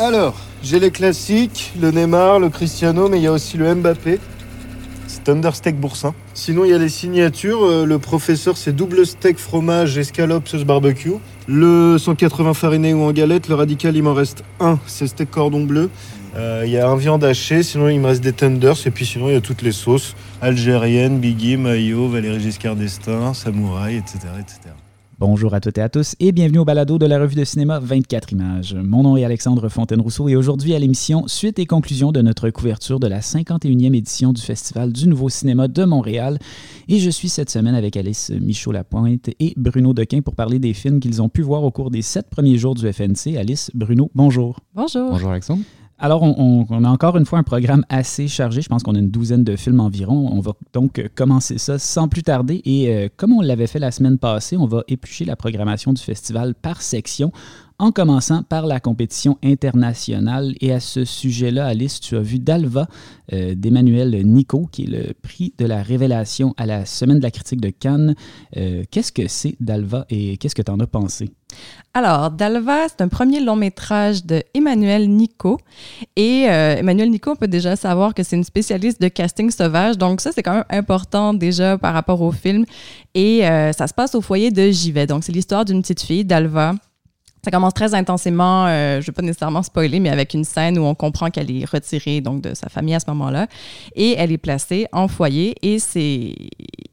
Alors, j'ai les classiques, le Neymar, le Cristiano, mais il y a aussi le Mbappé. C'est Understeak Boursin. Sinon, il y a les signatures. Euh, Le professeur, c'est double steak, fromage, escalope, sauce barbecue. Le 180 fariné ou en galette. Le radical, il m'en reste un. C'est steak cordon bleu. Euh, Il y a un viande hachée. Sinon, il me reste des tenders. Et puis, sinon, il y a toutes les sauces algériennes, Biggie, Mayo, Valéry Giscard d'Estaing, Samouraï, etc., etc. Bonjour à toutes et à tous et bienvenue au balado de la revue de cinéma 24 images. Mon nom est Alexandre Fontaine-Rousseau et aujourd'hui à l'émission Suite et conclusion de notre couverture de la 51e édition du Festival du Nouveau Cinéma de Montréal. Et je suis cette semaine avec Alice Michaud-Lapointe et Bruno Dequin pour parler des films qu'ils ont pu voir au cours des sept premiers jours du FNC. Alice, Bruno, bonjour. Bonjour. Bonjour Alexandre. Alors, on, a encore une fois un programme assez chargé. Je pense qu'on a une douzaine de films environ. On va donc euh, commencer ça sans plus tarder. Et euh, comme on l'avait fait la semaine passée, on va éplucher la programmation du festival par section, en commençant par la compétition internationale. Et à ce sujet-là, Alice, tu as vu Dalva euh, d'Emmanuel Nico, qui est le prix de la révélation à la Semaine de la critique de Cannes. Euh, qu'est-ce que c'est Dalva et qu'est-ce que tu en as pensé? Alors, Dalva, c'est un premier long métrage de Emmanuel Nico. Et euh, Emmanuel Nico, on peut déjà savoir que c'est une spécialiste de casting sauvage. Donc, ça, c'est quand même important déjà par rapport au film. Et ça se passe au foyer de Givet. Donc, c'est l'histoire d'une petite fille, Dalva. Ça commence très intensément, euh, je ne vais pas nécessairement spoiler, mais avec une scène où on comprend qu'elle est retirée donc, de sa famille à ce moment-là. Et elle est placée en foyer. Et c'est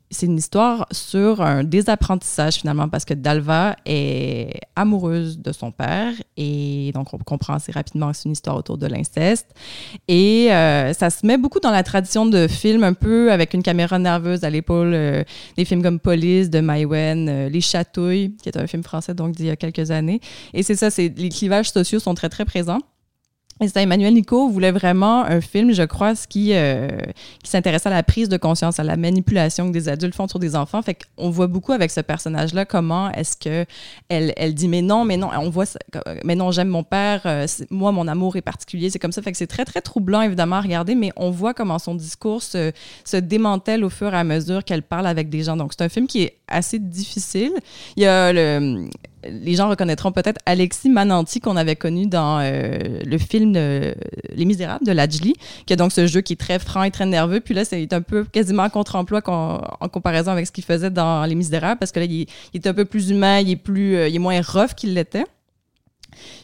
c'est une histoire sur un désapprentissage finalement parce que Dalva est amoureuse de son père et donc on comprend assez rapidement que c'est une histoire autour de l'inceste. Et euh, ça se met beaucoup dans la tradition de films un peu avec une caméra nerveuse à l'épaule euh, des films comme Police de Maïwen, euh, Les Chatouilles qui est un film français donc d'il y a quelques années. Et c'est ça c'est les clivages sociaux sont très très présents et Emmanuel Nico voulait vraiment un film, je crois, ce qui, euh, qui s'intéressait à la prise de conscience, à la manipulation que des adultes font sur des enfants. Fait qu'on voit beaucoup avec ce personnage-là comment est-ce que elle, elle dit mais non, mais non, on voit ça- mais non, j'aime mon père, euh, moi mon amour est particulier, c'est comme ça. Fait que c'est très très troublant évidemment à regarder, mais on voit comment son discours se, se démantèle au fur et à mesure qu'elle parle avec des gens. Donc c'est un film qui est assez difficile. Il y a le les gens reconnaîtront peut-être Alexis Mananti qu'on avait connu dans euh, le film de Les Misérables de Lajli, qui a donc ce jeu qui est très franc et très nerveux. Puis là, c'est un peu quasiment contre-emploi en comparaison avec ce qu'il faisait dans Les Misérables, parce que là, il, il est un peu plus humain, il est, plus, euh, il est moins rough qu'il l'était.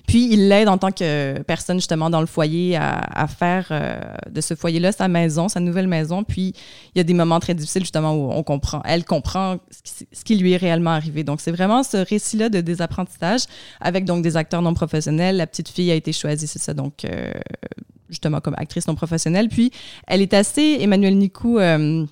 Puis il l'aide en tant que personne justement dans le foyer à, faire euh, de ce foyer-là sa maison, sa nouvelle maison. Puis il y a des moments très difficiles justement où on comprend, elle comprend ce qui, ce qui lui est réellement arrivé. Donc c'est vraiment ce récit-là de désapprentissage avec donc des acteurs non professionnels. La petite fille a été choisie, c'est ça, donc euh, justement comme actrice non professionnelle. Puis elle est assez, Emmanuel Nicou, euh,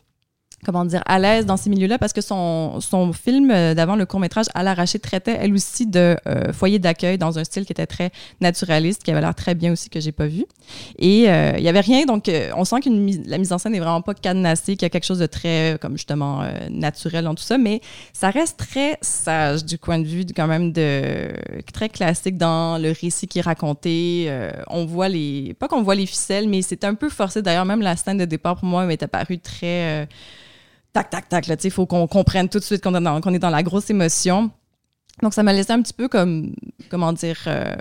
comment dire, à l'aise dans ces milieux-là parce que son, son film euh, d'avant, le court-métrage À l'arraché, traitait elle aussi de euh, foyer d'accueil dans un style qui était très naturaliste, qui avait l'air très bien aussi, que j'ai pas vu. Et euh, il y avait rien, donc euh, on sent que la mise en scène n'est vraiment pas cadenassée, qu'il y a quelque chose de très, euh, comme justement, euh, naturel dans tout ça, mais ça reste très sage du point de vue quand même de très classique dans le récit qui est raconté. Euh, on voit les, pas qu'on voit les ficelles, mais c'est un peu forcé. D'ailleurs, même la scène de départ pour moi m'est apparue très euh, tac, tac, tac. Là, tu il faut qu'on comprenne tout de suite qu'on est, dans, est dans la grosse émotion. Donc, ça m'a laissé un petit peu comme, comment dire, euh,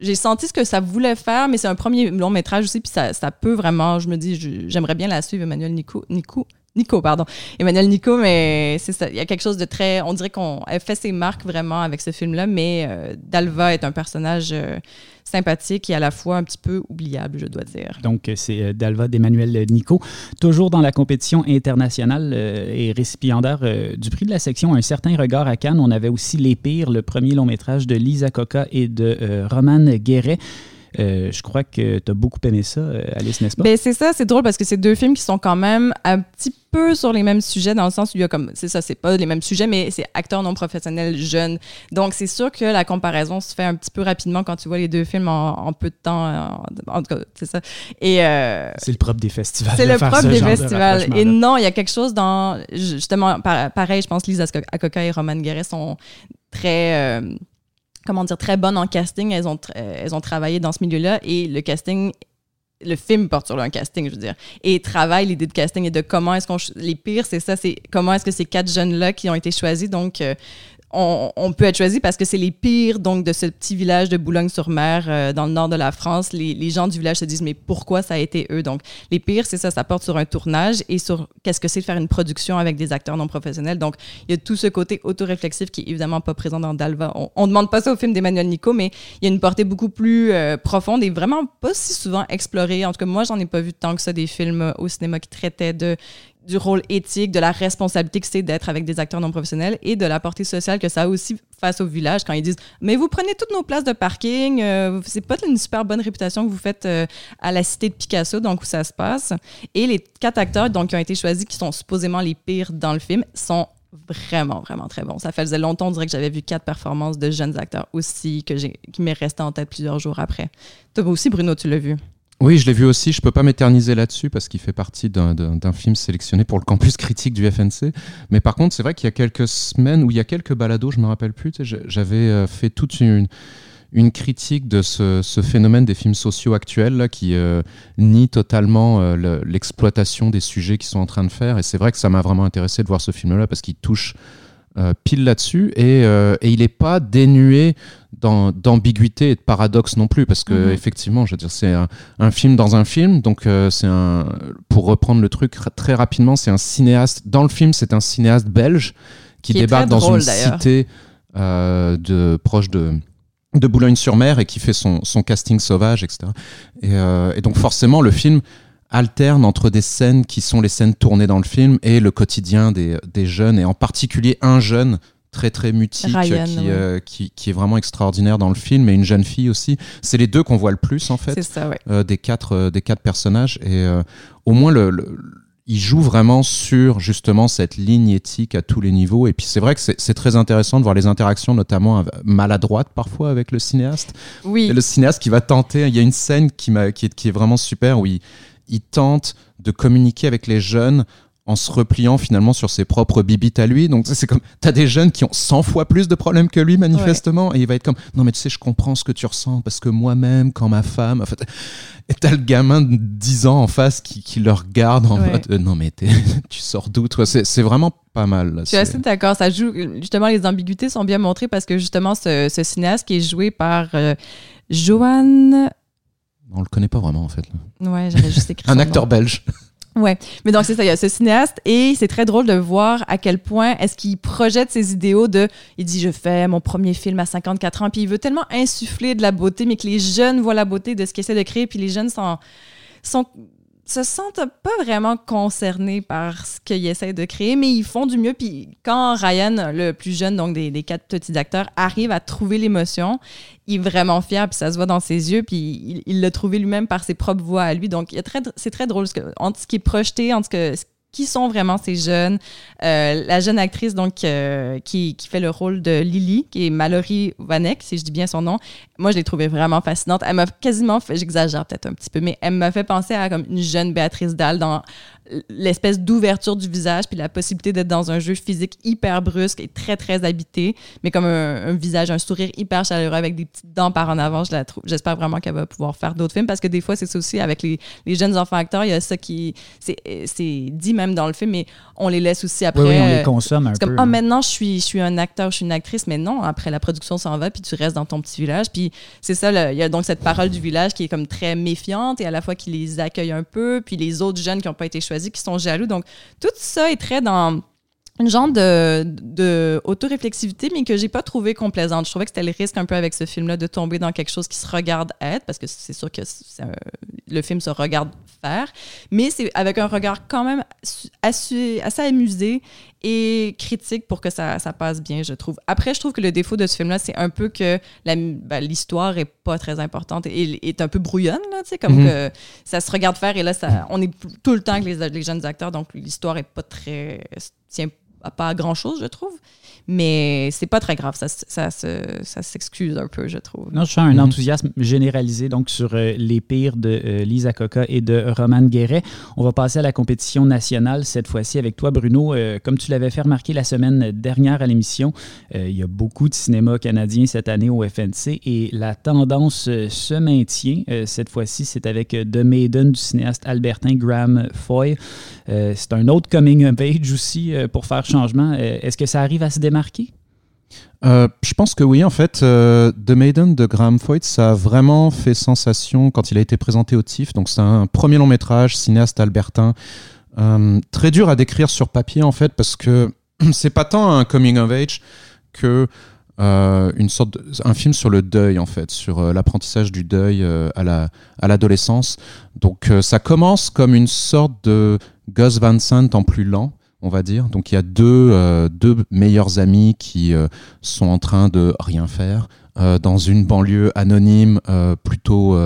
j'ai senti ce que ça voulait faire, mais c'est un premier long métrage aussi, puis ça, ça peut vraiment, je me dis, j'aimerais bien la suivre, Emmanuel Nico, Nico, Nico, pardon, Emmanuel Nico, mais c'est ça, il y a quelque chose de très, on dirait qu'on fait ses marques vraiment avec ce film-là, mais euh, Dalva est un personnage euh, sympathique et à la fois un petit peu oubliable, je dois dire. Donc, euh, c'est Dalva d'Emmanuel Nico, toujours dans la compétition internationale et récipiendaire du prix de la section Un certain regard à Cannes. On avait aussi Les Pires, le premier long métrage de Lisa Coca et de Roman Guéret. Euh, je crois que tu as beaucoup aimé ça, euh, Alice, n'est-ce pas? Ben c'est ça, c'est drôle parce que c'est deux films qui sont quand même un petit peu sur les mêmes sujets dans le sens où il y a comme c'est ça, c'est pas les mêmes sujets mais c'est acteurs non professionnels jeunes. Donc c'est sûr que la comparaison se fait un petit peu rapidement quand tu vois les deux films en, en peu de temps en, en tout cas, c'est ça. Et euh, c'est le propre des festivals. c'est le propre des de festivals. Et non, il y a quelque chose dans. Justement, par- pareil, je pense Lisa Akoka et Roman Guéret sont très. euh, comment dire, très bonnes en casting. Elles ont, euh, elles ont travaillé dans ce milieu-là et le casting. Le film porte sur un casting, je veux dire, et travaille l'idée de casting et de comment est-ce qu'on. Les pires, c'est ça, c'est comment est-ce que ces quatre jeunes-là qui ont été choisis, donc. euh, on, peut être choisi parce que c'est les pires donc de ce petit village de Boulogne-sur-Mer euh, dans le nord de la France. Les, gens du village se disent mais pourquoi ça a été eux? Donc les pires, c'est ça, ça porte sur un tournage et sur qu'est-ce que c'est de faire une production avec des acteurs non professionnels. Donc il y a tout ce côté autoréflexif qui est évidemment pas présent dans Dalva. On, ne demande pas ça au film d'Emmanuel Nico, mais il y a une portée beaucoup plus euh, profonde et vraiment pas si souvent explorée. En tout cas, moi, j'en ai pas vu tant que ça des films au cinéma qui traitaient de du rôle éthique, de la responsabilité que c'est d'être avec des acteurs non professionnels et de la portée sociale que ça a aussi face au village quand ils disent mais vous prenez toutes nos places de parking, euh, c'est pas une super bonne réputation que vous faites euh, à la cité de Picasso donc où ça se passe et les quatre acteurs donc qui ont été choisis qui sont supposément les pires dans le film sont vraiment vraiment très bons. Ça faisait longtemps on dirait que j'avais vu quatre performances de jeunes acteurs aussi que qui m'est resté en tête plusieurs jours après. Toi aussi Bruno, tu l'as vu? Oui, je l'ai vu aussi. Je peux pas m'éterniser là-dessus parce qu'il fait partie d'un film sélectionné pour le campus critique du FNC. Mais par contre, c'est vrai qu'il y a quelques semaines ou il y a quelques balados, je me rappelle plus, j'avais euh, fait toute une, une critique de ce, phénomène des films sociaux actuels là, qui euh, nie totalement euh, l'exploitation des sujets qu'ils sont en train de faire. Et c'est vrai que ça m'a vraiment intéressé de voir ce film-là parce qu'il touche euh, pile là-dessus et, euh, et, il n'est pas dénué d'ambiguïté et de paradoxe non plus parce que mhm. effectivement je veux dire c'est un, film dans un film donc euh, c'est un pour reprendre le truc très rapidement c'est un cinéaste dans le film c'est un cinéaste belge qui, débarque dans une cité de proche de de Boulogne-sur-Mer et qui fait son, son, casting sauvage, etc. Et, et, donc forcément, le film alterne entre des scènes qui sont les scènes tournées dans le film et le quotidien des, des jeunes, et en particulier un jeune très très mutique euh, qui, qui, est vraiment extraordinaire dans le film et une jeune fille aussi. C'est les deux qu'on voit le plus en fait euh, des, quatre, euh, des quatre personnages et au moins le, il joue vraiment sur justement cette ligne éthique à tous les niveaux et puis c'est vrai que c'est très intéressant de voir les interactions notamment maladroites parfois avec le cinéaste. Oui. le cinéaste qui va tenter, il y a une scène qui, qui, est, qui est vraiment super où il il tente de communiquer avec les jeunes en se repliant finalement sur ses propres bibites à lui. Donc c'est comme, t'as des jeunes qui ont 100 fois plus de problèmes que lui manifestement, et il va être comme, non mais tu sais, je comprends ce que tu ressens, parce que moi-même, quand ma femme, en fait, et t'as le gamin de 10 ans en face qui, qui le regarde en mode, euh, non mais tu sors d'où C'est vraiment pas mal. je suis assez d'accord, ça joue, justement les ambiguïtés sont bien montrées parce que justement ce, cinéaste qui est joué par euh, Joanne on le connaît pas vraiment en fait. Ouais, j'avais juste écrit. un acteur belge. Ouais, mais donc c'est ça, il y a ce cinéaste et c'est très drôle de voir à quel point est-ce qu'il projette ses idéaux de, il dit je fais mon premier film à 54 ans, puis il veut tellement insuffler de la beauté, mais que les jeunes voient la beauté de ce qu'il essaie de créer, puis les jeunes sont, sont se sentent pas vraiment concernés par ce qu'ils essaient de créer, mais ils font du mieux. Puis quand Ryan, le plus jeune donc des, quatre petits acteurs, arrive à trouver l'émotion, il est vraiment fier, puis ça se voit dans ses yeux, puis il l'a trouvé lui-même par ses propres voix à lui. Donc c'est très drôle, ce que, entre ce qui est projeté, entre ce que, qui sont vraiment ces jeunes. Euh, la jeune actrice donc euh, qui, qui, fait le rôle de Lily, qui est Mallory Vanek, si je dis bien son nom, moi je l'ai trouvée vraiment fascinante. Elle m'a quasiment j'exagère peut-être un petit peu, mais elle m'a fait penser à comme une jeune Béatrice Dalle dans l'espèce d'ouverture du visage puis la possibilité d'être dans un jeu physique hyper brusque et très très habité mais comme un, visage un sourire hyper chaleureux avec des petites dents par en avant je la trouve j'espère vraiment qu'elle va pouvoir faire d'autres films parce que des fois c'est ça aussi avec les, les, jeunes enfants acteurs il y a ça qui c'est dit même dans le film mais on les laisse aussi après oui, on les consomme un peu comme oh, maintenant je suis je suis un acteur je suis une actrice mais non après la production s'en va puis tu restes dans ton petit village puis c'est ça il y a donc cette parole du village qui est comme très méfiante et à la fois qui les accueille un peu puis les autres jeunes qui n'ont pas été choisis qui sont jaloux. Donc, tout ça est très dans une genre de, de auto-réflexivité, mais que j'ai pas trouvé complaisante. Je trouvais que c'était le risque un peu avec ce film-là de tomber dans quelque chose qui se regarde être, parce que c'est sûr que le film se regarde faire, mais c'est avec un regard quand même assez, assez amusé et critique pour que ça, ça, passe bien, je trouve. Après, je trouve que le défaut de ce film-là, c'est un peu que ben, l'histoire est pas très importante et est un peu brouillonne, là, comme mhm. que ça se regarde faire et là, ça, on est tout le temps avec les, les jeunes acteurs, donc l'histoire est pas très... tient pas à grand-chose, je trouve. Mais c'est pas très grave, ça, ça, ça, s'excuse un peu, je trouve. Non, je sens un mhm. enthousiasme généralisé donc sur euh, les pires de euh, Lisa Coca et de Roman Guéret. On va passer à la compétition nationale cette fois-ci avec toi, Bruno. Euh, comme tu l'avais fait remarquer la semaine dernière à l'émission, il y a beaucoup de cinéma canadien cette année au FNC et la tendance se maintient. cette fois-ci, c'est avec The Maiden du cinéaste Albertin Graham Foy. c'est un autre coming of age aussi pour faire changement. Est-ce que ça arrive à se démarquer? Euh, je pense que oui, en fait, euh, The Maiden de Graham Foyt, ça a vraiment fait sensation quand il a été présenté au TIFF. Donc c'est un premier long métrage, cinéaste albertain, euh, très dur à décrire sur papier en fait, parce que c'est pas tant un coming of age que une sorte un film sur le deuil en fait, sur l'apprentissage du deuil à la à l'adolescence. Donc ça commence comme une sorte de Gus Van Sant en plus lent on va dire. Donc il y a deux, euh, meilleurs amis qui euh, sont en train de rien faire euh, dans une banlieue anonyme plutôt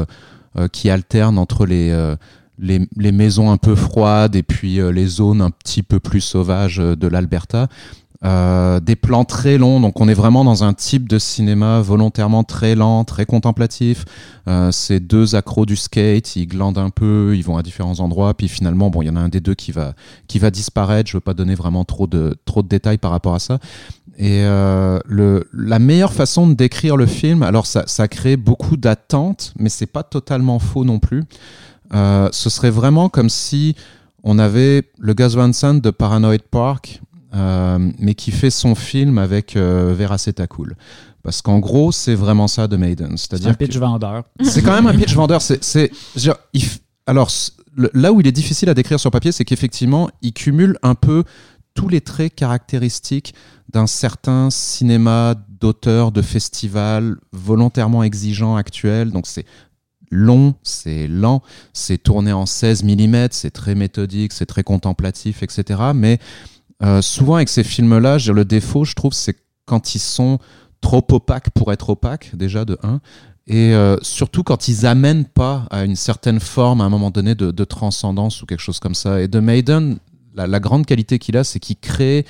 qui alterne entre les, maisons un peu froides et puis les zones un petit peu plus sauvages de l'Alberta. Euh, des plans très longs, donc on est vraiment dans un type de cinéma volontairement très lent, très contemplatif. Euh, ces deux accros du skate, ils glandent un peu, ils vont à différents endroits, puis finalement, bon, il y en a un des deux qui va qui va disparaître. Je veux pas donner vraiment trop de trop de détails par rapport à ça. Et euh, la meilleure façon de décrire le film, alors ça, crée beaucoup d'attentes, mais c'est pas totalement faux non plus. Ce serait vraiment comme si on avait le Gus Van de Paranoid Park euh, mais qui fait son film avec euh, Vera Cool. Parce qu'en gros, c'est vraiment ça de Maiden. C'est-à-dire un pitch vendeur. C'est quand même un pitch vendeur. C'est, alors, là où il est difficile à décrire sur papier, c'est qu'effectivement, il cumule un peu tous les traits caractéristiques d'un certain cinéma d'auteur, de festival, volontairement exigeant actuel. Donc c'est long, c'est lent, c'est tourné en 16 mm, c'est très méthodique, c'est très contemplatif, etc. Mais euh, souvent avec ces films-là, le défaut, je trouve, c'est quand ils sont trop opaques pour être opaques, déjà de 1, et euh, surtout quand ils amènent pas à une certaine forme à un moment donné de, transcendance ou quelque chose comme ça. Et de Maiden, la, grande qualité qu'il a, c'est qu'il crée.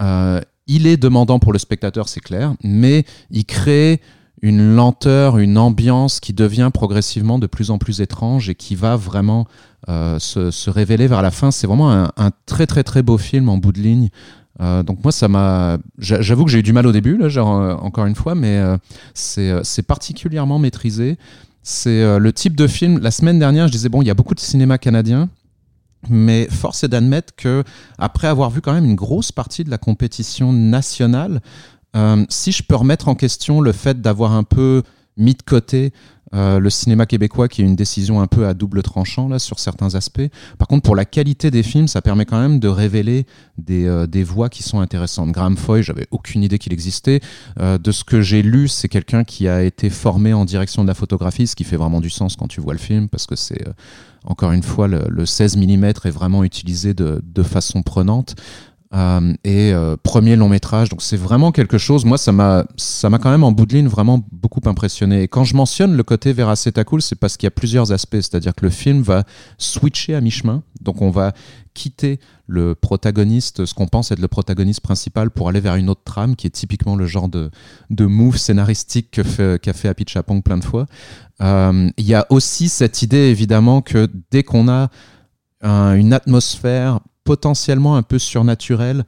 Euh, il est demandant pour le spectateur, c'est clair, mais il crée une lenteur, une ambiance qui devient progressivement de plus en plus étrange et qui va vraiment euh, se, révéler vers la fin. C'est vraiment un, très très très beau film en bout de ligne. Euh, donc moi ça m'a, j'avoue que j'ai eu du mal au début là, euh, encore une fois, mais c'est particulièrement maîtrisé. C'est le type de film. La semaine dernière, je disais bon, il y a beaucoup de cinéma canadien. Mais force est d'admettre que après avoir vu quand même une grosse partie de la compétition nationale, si je peux remettre en question le fait d'avoir un peu mis de côté euh, le cinéma québécois, qui est une décision un peu à double tranchant là sur certains aspects. Par contre, pour la qualité des films, ça permet quand même de révéler des, euh, des voix qui sont intéressantes. Graham Foy, j'avais aucune idée qu'il existait. de ce que j'ai lu, c'est quelqu'un qui a été formé en direction de la photographie, ce qui fait vraiment du sens quand tu vois le film, parce que c'est encore une fois le, le, 16 mm est vraiment utilisé de, de façon prenante. Euh, et euh, premier long métrage, donc c'est vraiment quelque chose. Moi, ça m'a, quand même en bout de ligne vraiment beaucoup impressionné. Et quand je mentionne le côté Cool, c'est parce qu'il y a plusieurs aspects, c'est-à-dire que le film va switcher à mi-chemin, donc on va quitter le protagoniste, ce qu'on pense être le protagoniste principal, pour aller vers une autre trame qui est typiquement le genre de, move scénaristique qu'a fait, qu fait Chapong plein de fois. Euh, il y a aussi cette idée évidemment que dès qu'on a une atmosphère potentiellement un peu surnaturelle,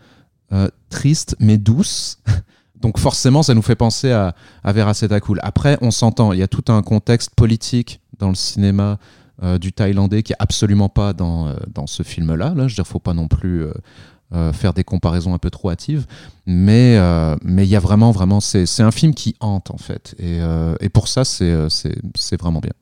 euh, triste mais douce. Donc forcément, ça nous fait penser à, à Vera. Après, on s'entend, il y a tout un contexte politique dans le cinéma euh, du Thaïlandais qui est absolument pas dans, euh, dans ce film-là. Là, je veux dire, faut pas non plus faire des comparaisons un peu trop hâtives, mais il y a vraiment vraiment c'est un film qui hante en fait, et, et pour ça c'est vraiment bien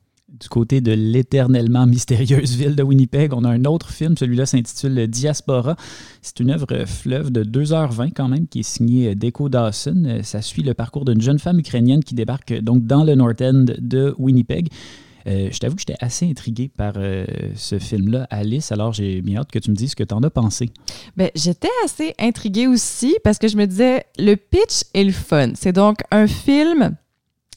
du côté de l'éternellement mystérieuse ville de Winnipeg, on a un autre film, celui-là s'intitule Diaspora. C'est une œuvre fleuve de 2h20 quand même, qui est signée Deco Dawson. Ça suit le parcours d'une jeune femme ukrainienne qui débarque donc dans le North End de Winnipeg. Euh, je t'avoue que j'étais assez intrigué par euh, ce film-là, Alice. Alors, j'ai bien hâte que tu me dises ce que tu en as pensé. Ben, j'étais assez intriguée aussi parce que je me disais, le pitch est le fun. C'est donc un film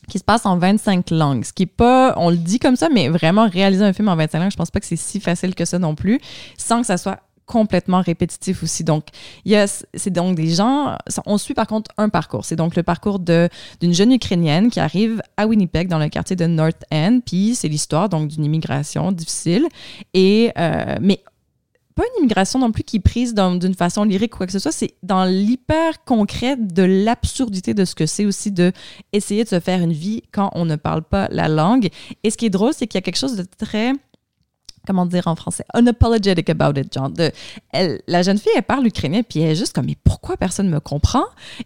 qui se passe en 25 langues. Ce qui est pas, on le dit comme ça, mais vraiment réaliser un film en 25 langues, je pense pas que c'est si facile que ça non plus, sans que ça soit complètement répétitif aussi. Donc, c'est donc des gens. On suit par contre un parcours. C'est donc le parcours d'une jeune Ukrainienne qui arrive à Winnipeg dans le quartier de North End. Puis c'est l'histoire donc d'une immigration difficile. Et euh, mais pas une immigration non plus qui est prise d'une façon lyrique ou quoi que ce soit, c'est dans l'hyper concret de l'absurdité de ce que c'est aussi de essayer de se faire une vie quand on ne parle pas la langue. Et ce qui est drôle, c'est qu'il y a quelque chose de très comment dire en français, unapologetic about it, genre elle, la jeune fille, elle parle ukrainien, puis elle est juste comme, mais pourquoi personne me comprend?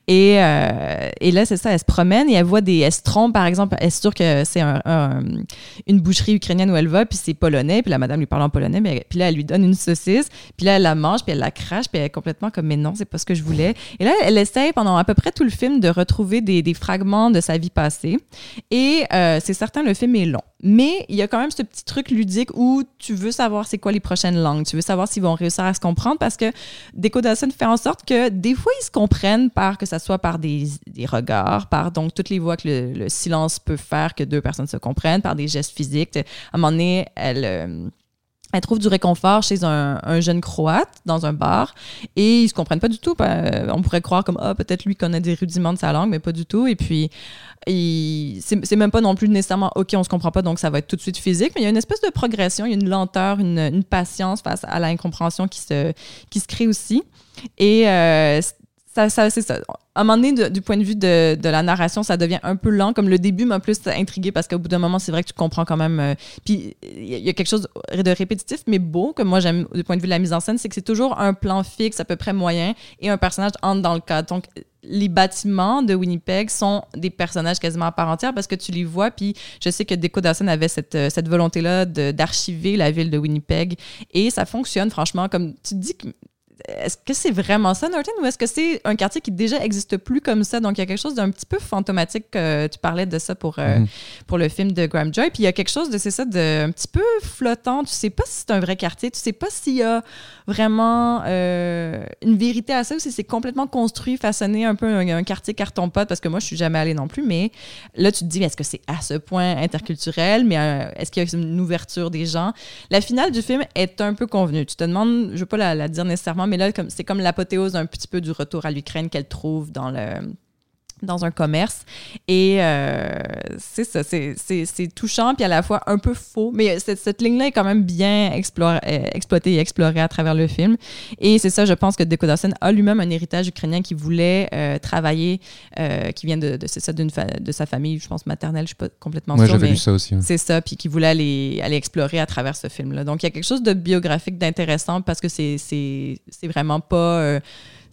Et, euh, et là, c'est ça, elle se promène et elle voit des, estrons, par exemple, elle est sûre que c'est un, une boucherie ukrainienne où elle va, puis c'est polonais, puis la madame lui parle en polonais, mais, puis là, elle lui donne une saucisse, puis là, elle la mange, puis elle la crache, puis elle est complètement comme, mais non, c'est pas ce que je voulais. Et là, elle essaye pendant à peu près tout le film de retrouver des, des fragments de sa vie passée. Et euh, c'est certain, le film est long. Mais il y a quand même ce petit truc ludique où tu veux savoir c'est quoi les prochaines langues. Tu veux savoir s'ils vont réussir à se comprendre parce que Deco Dawson fait en sorte que des fois, ils se comprennent par que ça soit par des, des regards, par donc toutes les voix que le, silence peut faire que deux personnes se comprennent, par des gestes physiques. À un moment donné, elle. Euh, elle trouve du réconfort chez un, un, jeune croate dans un bar et ils se comprennent pas du tout. Euh, on pourrait croire comme ah peut-être lui connaît des rudiments de sa langue, mais pas du tout. Et puis c'est même pas non plus nécessairement ok on se comprend pas donc ça va être tout de suite physique, mais il y a une espèce de progression, il y a une lenteur, une, patience face à l'incompréhension qui se qui se crée aussi. Et euh, ça c'est ça à un moment donné, du point de vue de, de, la narration, ça devient un peu lent. Comme le début m'a plus intrigué parce qu'au bout d'un moment, c'est vrai que tu comprends quand même. Euh, puis il y a quelque chose de répétitif, mais beau, que moi j'aime du point de vue de la mise en scène, c'est que c'est toujours un plan fixe, à peu près moyen, et un personnage entre dans le cadre. Donc, les bâtiments de Winnipeg sont des personnages quasiment à part entière parce que tu les vois. Puis je sais que Deco Dawson avait cette, euh, cette volonté-là d'archiver la ville de Winnipeg et ça fonctionne, franchement. Comme tu dis que est-ce que c'est vraiment ça, Norton, ou est-ce que c'est un quartier qui déjà existe plus comme ça? Donc, il y a quelque chose d'un petit peu fantomatique. Euh, tu parlais de ça pour, euh, mhm. pour le film de Graham Joy. Puis il y a quelque chose de, c'est ça, de un petit peu flottant. Tu sais pas si c'est un vrai quartier. Tu sais pas s'il y a vraiment euh, une vérité à ça ou si c'est complètement construit, façonné, un peu un, quartier carton-pâte, parce que moi, je suis jamais allée non plus. Mais là, tu te dis, est-ce que c'est à ce point interculturel? Mais est-ce qu'il y a une ouverture des gens? La finale du film est un peu convenue. Tu te demandes, je veux pas la dire nécessairement, mais là, c'est comme l'apothéose un petit peu du retour à l'Ukraine qu'elle trouve dans le dans un commerce. Et euh, c'est ça, c'est touchant, puis à la fois un peu faux. Mais cette, cette ligne-là est quand même bien euh, exploitée et explorée à travers le film. Et c'est ça, je pense que Deco Dawson a lui-même un héritage ukrainien qui voulait euh, travailler, qui vient de, de, ça, de sa famille, je pense, maternelle, je suis pas complètement Moi, j'avais lu ça aussi. C'est ça, puis qui voulait aller, aller explorer à travers ce film-là. Donc, il y a quelque chose de biographique, d'intéressant, parce que c'est vraiment pas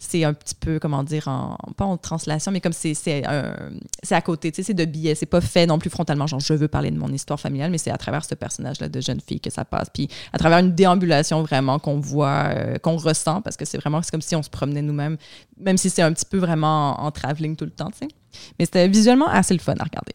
c'est un petit peu, comment dire, en, pas en translation, mais comme c'est à côté, tu sais, c'est de billets. C'est pas fait non plus frontalement, genre je veux parler de mon histoire familiale, mais c'est à travers ce personnage-là de jeune fille que ça passe. Puis à travers une déambulation vraiment qu'on voit, euh, qu'on ressent, parce que c'est vraiment, c'est comme si on se promenait nous-mêmes, même si c'est un petit peu vraiment en, travelling tout le temps, tu sais. Mais c'était visuellement assez le fun à regarder.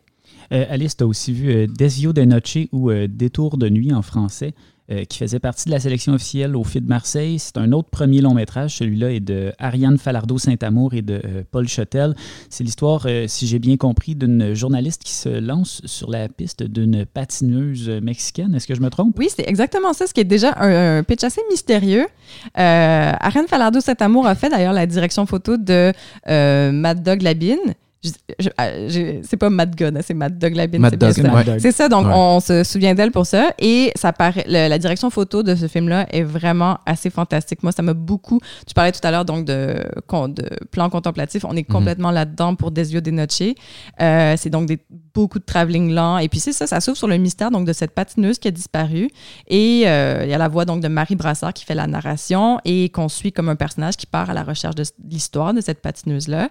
Euh, Alice, tu as aussi vu euh, Desio de Noche ou Détour de nuit en français. Euh, qui faisait partie de la sélection officielle au FIT de Marseille. C'est un autre premier long métrage. Celui-là est de Ariane Falardeau-Saint-Amour et de euh, Paul Chotel. C'est l'histoire, euh, si j'ai bien compris, d'une journaliste qui se lance sur la piste d'une patineuse mexicaine. Est-ce que je me trompe? Oui, c'est exactement ça, ce qui est déjà un, pitch assez mystérieux. Ariane Falardeau-Saint-Amour a fait d'ailleurs la direction photo de Mad Dog Labine c'est pas Mad Gun, hein, c'est Mad Dog Labine. C'est ça, donc on se souvient d'elle pour ça. Et ça paraît, la direction photo de ce film-là est vraiment assez fantastique. Moi, ça m'a beaucoup. Tu parlais tout à l'heure donc de, de plan contemplatif. On est mhm. complètement là-dedans pour Desio de Noche. Euh, c'est donc des, beaucoup de travelling lent. Et puis c'est ça, ça s'ouvre sur le mystère donc de cette patineuse qui a disparu. Et euh, il y a la voix donc de Marie Brassard qui fait la narration et qu'on suit comme un personnage qui part à la recherche de l'histoire de cette patineuse-là.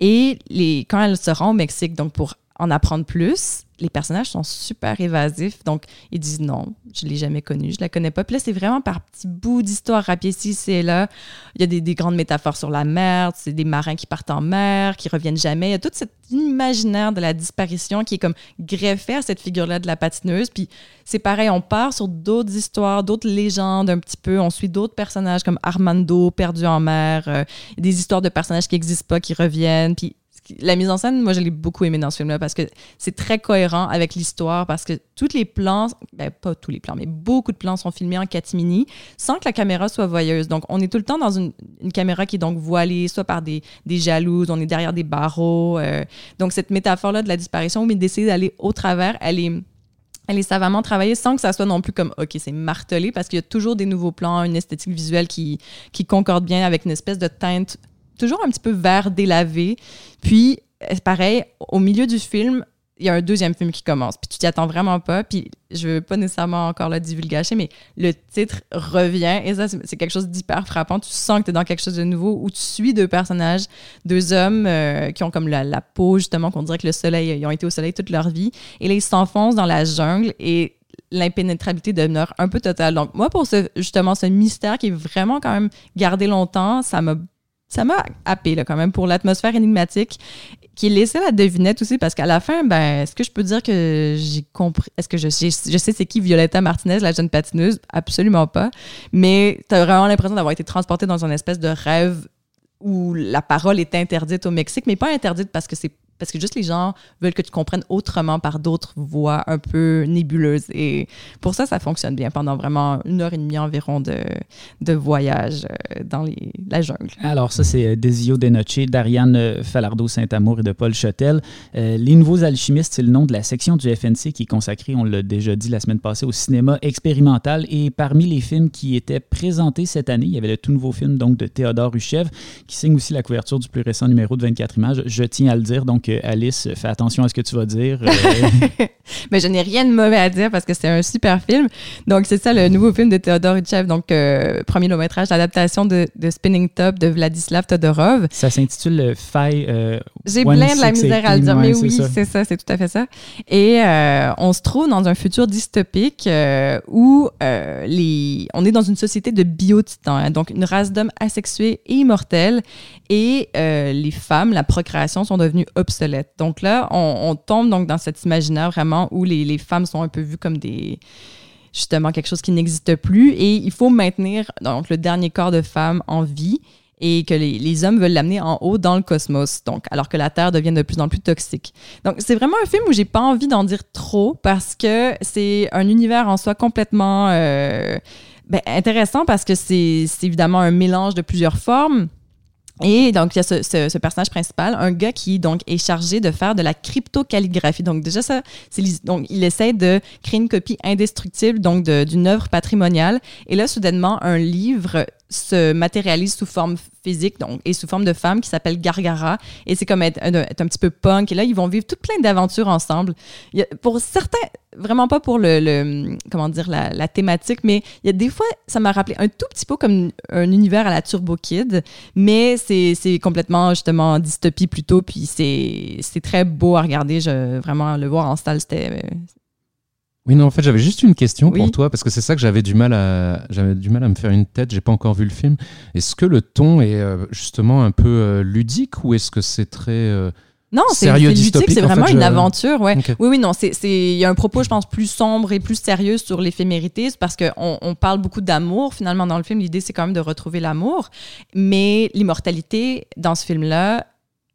Et les quand elle se rend au Mexique, donc pour en apprendre plus, les personnages sont super évasifs. Donc, ils disent non, je ne l'ai jamais connue, je la connais pas. Puis là, c'est vraiment par petits bouts d'histoire rapides ici, c'est là. Il y a des, grandes métaphores sur la mer, c'est des marins qui partent en mer, qui reviennent jamais. Il y a tout cet imaginaire de la disparition qui est comme greffé à cette figure-là de la patineuse. Puis c'est pareil, on part sur d'autres histoires, d'autres légendes un petit peu. On suit d'autres personnages comme Armando, perdu en mer. Euh, des histoires de personnages qui n'existent pas, qui reviennent. Puis la mise en scène, moi, je l'ai beaucoup aimé dans ce film-là parce que c'est très cohérent avec l'histoire, parce que tous les plans, ben, pas tous les plans, mais beaucoup de plans sont filmés en catimini sans que la caméra soit voyeuse. Donc, on est tout le temps dans une, caméra qui est donc voilée, soit par des, jalouses, on est derrière des barreaux. Euh. donc, cette métaphore-là de la disparition, mais d'essayer d'aller au travers, elle est savamment travaillée sans que ça soit non plus comme OK, c'est martelé parce qu'il y a toujours des nouveaux plans, une esthétique visuelle qui concorde bien avec une espèce de teinte toujours un petit peu vert délavé. Puis, pareil, au milieu du film, il y a un deuxième film qui commence, puis tu t'y attends vraiment pas, puis je veux pas nécessairement encore le divulgacher, mais le titre revient, et ça, c'est quelque chose d'hyper frappant. Tu sens que tu es dans quelque chose de nouveau, où tu suis deux personnages, deux hommes euh, qui ont comme la, peau, justement, qu'on dirait que le soleil, ils ont été au soleil toute leur vie, et là, ils s'enfoncent dans la jungle, et l'impénétrabilité demeure un peu totale. Donc, moi, pour ce, justement, ce mystère qui est vraiment quand même gardé longtemps, ça m'a ça m'a happé là, quand même pour l'atmosphère énigmatique qui laissait la devinette aussi parce qu'à la fin ben est-ce que je peux dire que j'ai compris est-ce que je, je sais c'est qui Violetta Martinez la jeune patineuse? Absolument pas. Mais tu vraiment l'impression d'avoir été transporté dans une espèce de rêve où la parole est interdite au Mexique mais pas interdite parce que c'est parce que juste les gens veulent que tu comprennes autrement par d'autres voix un peu nébuleuses. Et pour ça, ça fonctionne bien pendant vraiment une heure et demie environ de, de voyage euh, dans la jungle. Alors, ça, c'est euh, Desio de Noche d'Ariane euh, Falardeau-Saint-Amour et de Paul Chotel. les Nouveaux Alchimistes, c'est le nom de la section du FNC qui est consacrée, on l'a déjà dit la semaine passée, au cinéma expérimental. Et parmi les films qui étaient présentés cette année, il y avait le tout nouveau film donc, de Théodore Ruchev qui signe aussi la couverture du plus récent numéro de 24 images. Je tiens à le dire. Donc, Alice, fais attention à ce que tu vas dire. Euh. Mais je n'ai rien de mauvais à dire parce que c'est un super film. Donc, c'est ça le nouveau film de Théodore Hitchev, donc euh, premier long métrage, l'adaptation de, Spinning Top de Vladislav Todorov. Ça s'intitule Faille. Euh, J'ai plein de la misère à le dire, mais oui, c'est ça, c'est tout à fait ça. Et on se trouve dans un futur dystopique où les, on est dans une société de biotitans, hein, donc une race d'hommes asexués et immortels, et les femmes, la procréation sont devenues donc là, on, tombe donc dans cet imaginaire vraiment où les, femmes sont un peu vues comme des justement quelque chose qui n'existe plus. Et il faut maintenir donc le dernier corps de femme en vie et que les, hommes veulent l'amener en haut dans le cosmos, donc alors que la Terre devient de plus en plus toxique. Donc c'est vraiment un film où j'ai pas envie d'en dire trop parce que c'est un univers en soi complètement euh, ben, intéressant parce que c'est évidemment un mélange de plusieurs formes et donc, il y a ce, personnage principal, un gars qui donc est chargé de faire de la crypto-calligraphie. Donc, déjà, ça, donc, il essaie de créer une copie indestructible donc d'une œuvre patrimoniale. Et là, soudainement, un livre se matérialise sous forme physique donc, et sous forme de femme qui s'appelle Gargara. Et c'est comme être, un petit peu punk. Et là, ils vont vivre toutes plein d'aventures ensemble. Pour certains, vraiment pas pour le, comment dire, la, thématique, mais il y a des fois, ça m'a rappelé un tout petit peu comme un univers à la Turbo Kid, mais c'est complètement, justement, dystopie plutôt. Puis c'est très beau à regarder. Je, vraiment, le voir en salle, c'était oui, non, en fait, j'avais juste une question pour toi, parce que c'est ça que j'avais du mal à, j'avais du mal à me faire une tête. J'ai pas encore vu le film. Est-ce que le ton est euh, justement un peu euh, ludique ou est-ce que c'est très euh, non, c'est ludique, c'est vraiment une aventure. Ouais. Oui, oui, non, c'est il y a un propos, je pense, plus sombre et plus sérieux sur l'éphémérité, parce qu'on on parle beaucoup d'amour. Finalement, dans le film, l'idée, c'est quand même de retrouver l'amour. Mais l'immortalité, dans ce film-là,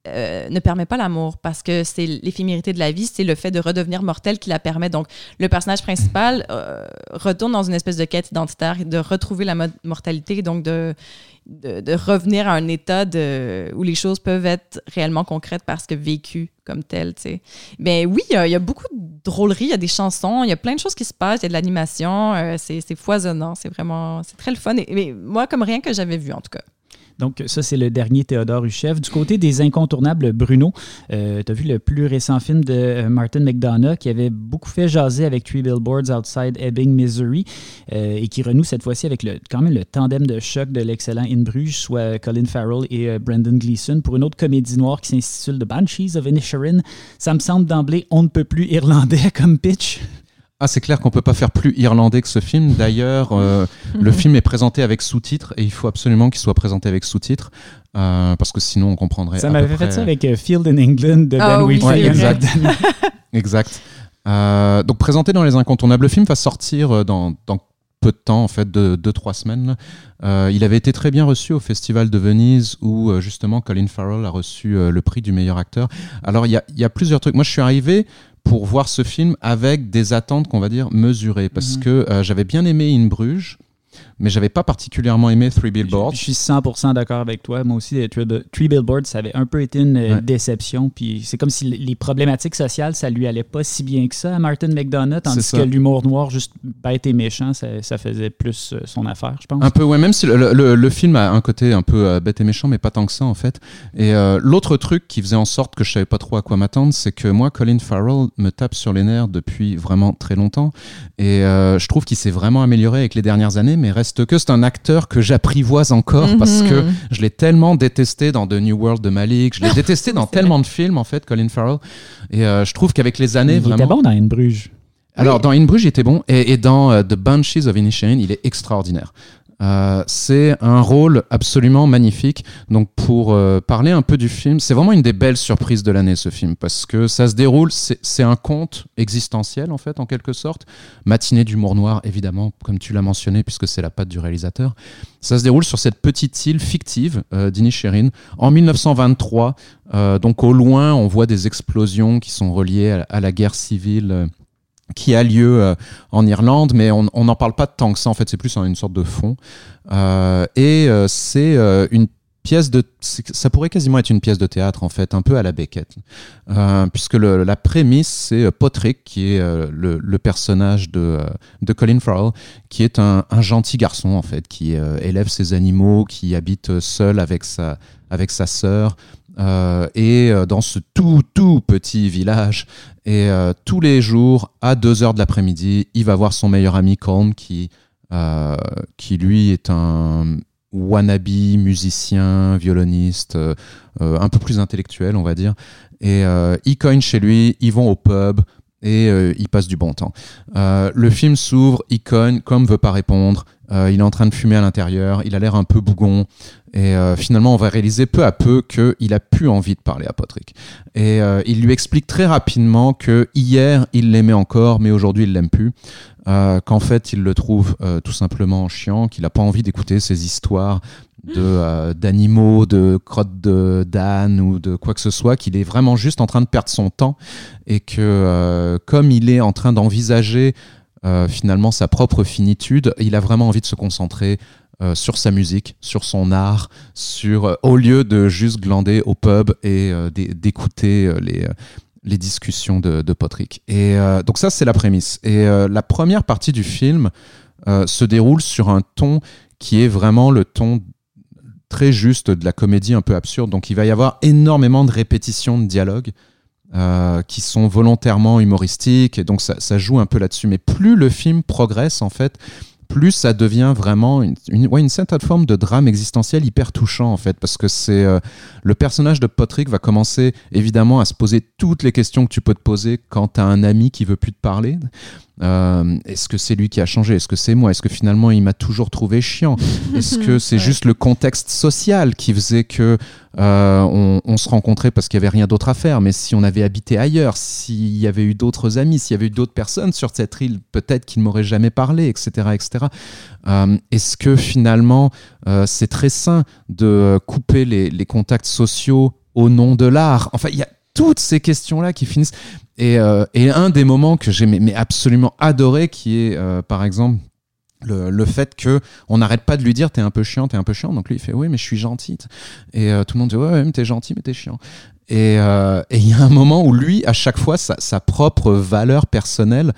euh, ne permet pas l'amour parce que c'est l'éphémérité de la vie, c'est le fait de redevenir mortel qui la permet. Donc, le personnage principal euh, retourne dans une espèce de quête identitaire, de retrouver la mortalité, donc de, de, revenir à un état de, où les choses peuvent être réellement concrètes parce que vécues comme telles. Mais oui, il y, a beaucoup de drôleries, il y a des chansons, il y a plein de choses qui se passent, il y a de l'animation, euh, c'est foisonnant, c'est vraiment, c'est très le fun. Et, mais moi, comme rien que j'avais vu en tout cas. Donc, ça, c'est le dernier Théodore Huchev. Du côté des incontournables, Bruno, euh, tu as vu le plus récent film de euh, Martin McDonough qui avait beaucoup fait jaser avec Three Billboards Outside Ebbing, Missouri euh, et qui renoue cette fois-ci avec le, quand même le tandem de choc de l'excellent In Bruges, soit Colin Farrell et Brendan Gleeson, pour une autre comédie noire qui s'intitule The Banshees of Inisherin. Ça me semble d'emblée on ne peut plus irlandais comme pitch. Ah, c'est clair qu'on peut pas faire plus irlandais que ce film. D'ailleurs, euh, le film est présenté avec sous-titres et il faut absolument qu'il soit présenté avec sous-titres euh, parce que sinon on comprendrait. Ça m'avait fait ça avec euh, Field in England de Ben oui, exact. exact. donc présenté dans les incontournables, le film va sortir dans, peu de temps, en fait, de 2-3 semaines. il avait été très bien reçu au Festival de Venise où justement Colin Farrell a reçu le prix du meilleur acteur. Alors il y a, y a, plusieurs trucs. Moi je suis arrivé pour voir ce film avec des attentes qu'on va dire mesurées parce mhm. que euh, j'avais bien aimé In Bruges mais j'avais pas particulièrement aimé Three Billboards. Je, je suis 100% d'accord avec toi. Moi aussi, Three, Billboards, ça avait un peu été une euh, Ouais. déception. Puis c'est comme si les problématiques sociales, ça lui allait pas si bien que ça à Martin McDonough, tandis que l'humour noir, juste bête et méchant, ça, ça faisait plus euh, son affaire, je pense. Un peu, ouais, même si le, le- le film a un côté un peu euh, bête et méchant, mais pas tant que ça en fait. Et euh, l'autre truc qui faisait en sorte que je savais pas trop à quoi m'attendre, c'est que moi, Colin Farrell me tape sur les nerfs depuis vraiment très longtemps. Et euh, je trouve qu'il s'est vraiment amélioré avec les dernières années, mais reste que c'est un acteur que j'apprivoise encore parce Mhm. que je l'ai tellement détesté dans The New World de Malik, je l'ai détesté dans tellement de films en fait, Colin Farrell. Et euh, je trouve qu'avec les années, il vraiment. était bon dans Anne Bruges. Alors, dans In Bruges, il était bon. Et, et dans euh, The Banshees of Inisherin, il est extraordinaire. Euh, c'est un rôle absolument magnifique. Donc, pour euh, parler un peu du film, c'est vraiment une des belles surprises de l'année, ce film, parce que ça se déroule, c'est un conte existentiel, en fait, en quelque sorte. Matinée d'humour noir, évidemment, comme tu l'as mentionné, puisque c'est la patte du réalisateur. Ça se déroule sur cette petite île fictive euh, en 1923. Euh, donc, au loin, on voit des explosions qui sont reliées à la guerre civile. Qui a lieu euh, en Irlande, mais on n'en parle pas tant que ça. En fait, c'est plus une sorte de fond. Euh, et euh, c'est une pièce de, ça pourrait quasiment être une pièce de théâtre en fait, un peu à la Beckett, puisque la prémisse c'est Potrick qui est le, personnage de, de Colin Farrell, qui est un, un gentil garçon en fait, qui élève ses animaux, qui habite seul avec sa avec sa sœur. Euh, et euh, dans ce tout tout petit village et euh, tous les jours, à 2 heures de l'après-midi, il va voir son meilleur ami Colm, qui, qui lui est un wannabe musicien, violoniste, un peu plus intellectuel, on va dire. Et ils cognent chez lui, ils vont au pub et ils passent du bon temps. Le film s'ouvre, il cogne, comme veut pas répondre. Il est en train de fumer à l'intérieur, il a l'air un peu bougon. Et euh, finalement, on va réaliser peu à peu qu'il a plus envie de parler à Patrick. Et euh, il lui explique très rapidement que hier, il l'aimait encore, mais aujourd'hui, il l'aime plus. Euh, Qu'en fait, il le trouve tout simplement chiant, qu'il n'a pas envie d'écouter ces histoires d'animaux, de crottes de d'âne ou de quoi que ce soit, qu'il est vraiment juste en train de perdre son temps et que comme il est en train d'envisager finalement sa propre finitude, il a vraiment envie de se concentrer euh, sur sa musique, sur son art, sur euh, au lieu de juste glander au pub et euh, d'é- d'écouter les les discussions de, de Potrick. Et donc ça, c'est la prémisse. Et la première partie du film se déroule sur un ton qui est vraiment le ton très juste de la comédie un peu absurde. Donc il va y avoir énormément de répétitions de dialogues qui sont volontairement humoristiques, et donc ça, ça joue un peu là-dessus. Mais plus le film progresse, en fait, plus ça devient vraiment une, ouais, une certaine forme de drame existentiel hyper touchant, en fait, parce que c'est euh, le personnage de Patrick va commencer évidemment à se poser toutes les questions que tu peux te poser quand tu as un ami qui veut plus te parler. Euh, Est-ce que c'est lui qui a changé? Est-ce que c'est moi? Est-ce que finalement il m'a toujours trouvé chiant? Est-ce que c'est Ouais. juste le contexte social qui faisait que euh, on, on se rencontrait parce qu'il y avait rien d'autre à faire? Mais si on avait habité ailleurs, s'il y avait eu d'autres amis, s'il y avait eu d'autres personnes sur cette île, peut-être qu'ils ne m'auraient jamais parlé, etc., etc. Euh, Est-ce que finalement c'est très sain de couper les, les contacts sociaux au nom de l'art? Enfin, il y a toutes ces questions-là qui finissent. Et, euh, et un des moments que j'ai mais, absolument adoré, qui est euh, par exemple le, le fait que on n'arrête pas de lui dire t'es un peu chiant, t'es un peu chiant. Donc lui il fait oui mais je suis gentil. Et euh, tout le monde dit ouais, ouais mais t'es gentil mais t'es chiant. Et euh, il y a un moment où lui à chaque fois sa, sa propre valeur personnelle,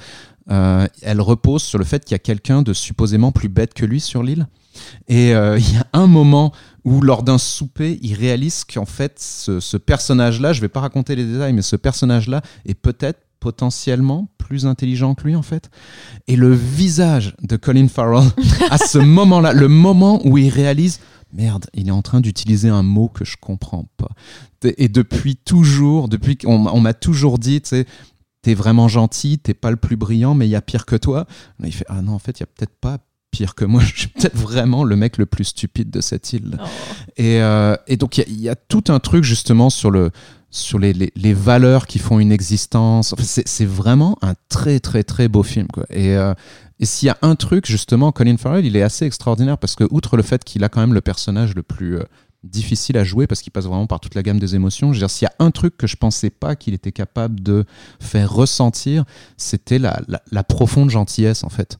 euh, elle repose sur le fait qu'il y a quelqu'un de supposément plus bête que lui sur l'île. Et euh, il y a un moment où, lors d'un souper, il réalise qu'en fait, ce, ce personnage-là, je vais pas raconter les détails, mais ce personnage-là est peut-être potentiellement plus intelligent que lui, en fait. Et le visage de Colin Farrell, à ce moment-là, le moment où il réalise merde, il est en train d'utiliser un mot que je comprends pas. Et depuis toujours, depuis qu'on on m'a toujours dit, tu sais, t'es vraiment gentil, t'es pas le plus brillant, mais il y a pire que toi. Là, il fait ah non, en fait, il y a peut-être pas pire que moi. Je suis peut-être vraiment le mec le plus stupide de cette île. Oh. Et, euh, et donc, il y a- il y, a tout un truc justement sur, le, sur les, les, les valeurs qui font une existence. Enfin, c'est c'est vraiment un très, très, très beau film. Quoi. Et, euh, et s'il y a un truc, justement, Colin Farrell, il est assez extraordinaire parce que, outre le fait qu'il a quand même le personnage le plus. euh, difficile à jouer parce qu'il passe vraiment par toute la gamme des émotions. Je veux dire, s'il y a un truc que je pensais pas qu'il était capable de faire ressentir, c'était la, la, la profonde gentillesse en fait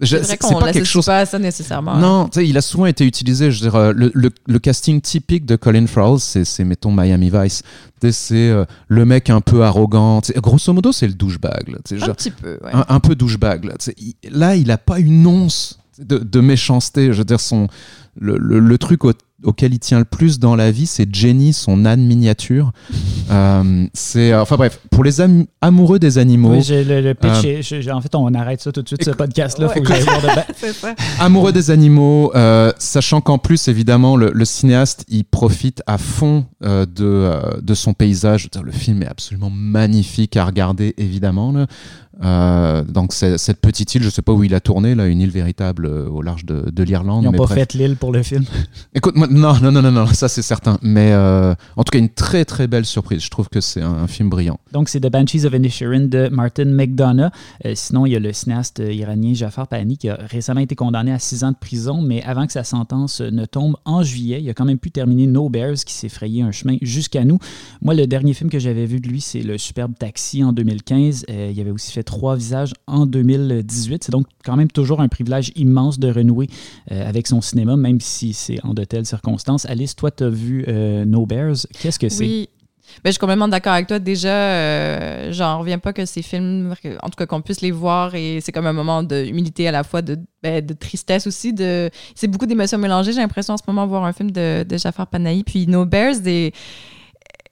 Je- C'est qu'on pas quelque chose- pas à ça nécessairement. Non, sais, il a souvent été utilisé. Je veux dire, euh, le, le- le casting typique de Colin Farrell, c'est, mettons Miami Vice. C'est euh, le mec un peu arrogant. Grosso modo, c'est le douchebag. là, Un genre, petit peu, ouais. un, un peu douchebag. Là, il- là, il a pas une once de, de méchanceté. Je veux dire, son, le, le- le truc au- auquel il tient le plus dans la vie, c'est Jenny, son âne miniature. Euh, c'est, enfin bref, pour les am- amoureux des animaux, Oui, j'ai le, le pitch. Euh, est- je- je- en fait, on arrête ça tout de suite, ce podcast-là. Ouais, de. Amoureux des animaux, euh, sachant qu'en plus, évidemment, le, le cinéaste, il profite à fond euh, de, euh, de son paysage. Le film est absolument magnifique à regarder, évidemment. là. Euh, donc, cette petite île, je sais pas où il a tourné, là, une île véritable euh, au large de, de l'Irlande. Ils n'ont pas bref. fait l'île pour le film? Écoute, moi, non, non, non, non, non, ça c'est certain. Mais euh, en tout cas, une très très belle surprise. Je trouve que c'est un, un film brillant. Donc, c'est The Banshees of Inisherin de Martin McDonough. Euh, sinon, il y a le cinéaste euh, iranien Jafar Pahani qui a récemment été condamné à six ans de prison, mais avant que sa sentence euh, ne tombe en juillet, il a quand même pu terminer No Bears qui s'est frayé un chemin jusqu'à nous. Moi, le dernier film que j'avais vu de lui, c'est Le Superbe Taxi en 2015. Euh, il avait aussi fait Trois visages en 2018. C'est donc quand même toujours un privilège immense de renouer euh, avec son cinéma, même si c'est en de telles circonstances. Alice, toi, tu as vu euh, No Bears. Qu'est-ce que c'est? Oui. Ben, je suis complètement d'accord avec toi. Déjà, euh, j'en reviens pas que ces films, en tout cas qu'on puisse les voir, et c'est comme un moment d'humilité à la fois, de, ben, tristesse aussi. C'est beaucoup d'émotions mélangées. J'ai l'impression en ce moment de voir un film de, de Jafar Panahi. Puis No Bears est,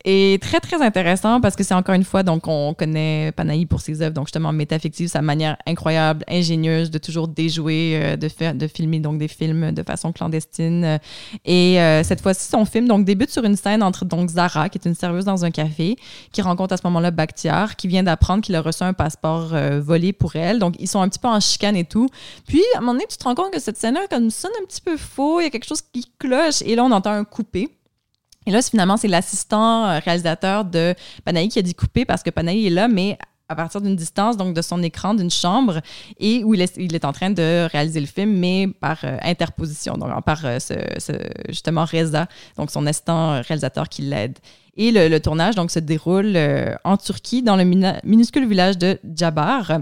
est très, très intéressant parce que c'est encore une fois, donc on connaît Panahi pour ses œuvres, donc justement métafictives, sa manière incroyable, ingénieuse de toujours déjouer, euh, de, faire, de filmer donc des films de façon clandestine. Et euh, cette fois-ci, son film donc débute sur une scène entre donc Zara, qui est une serveuse dans un café, qui rencontre à ce moment-là Bakhtiar, qui vient d'apprendre qu'il a reçu un passeport euh, volé pour elle. Donc ils sont un petit peu en chicane et tout. Puis à un moment donné, tu te rends compte que cette scène-là comme sonne un petit peu faux, il y a quelque chose qui cloche. Et là, on entend un coupé. Et là, finalement, c'est l'assistant euh, réalisateur de Panahi qui a dit couper parce que Panahi est là, mais à partir d'une distance, donc de son écran, d'une chambre, et où il est, en train de réaliser le film, mais par euh, interposition, donc par euh, ce, justement Reza, donc son assistant réalisateur qui l'aide. Et le, tournage donc, se déroule en Turquie, dans le minuscule village de Djabar.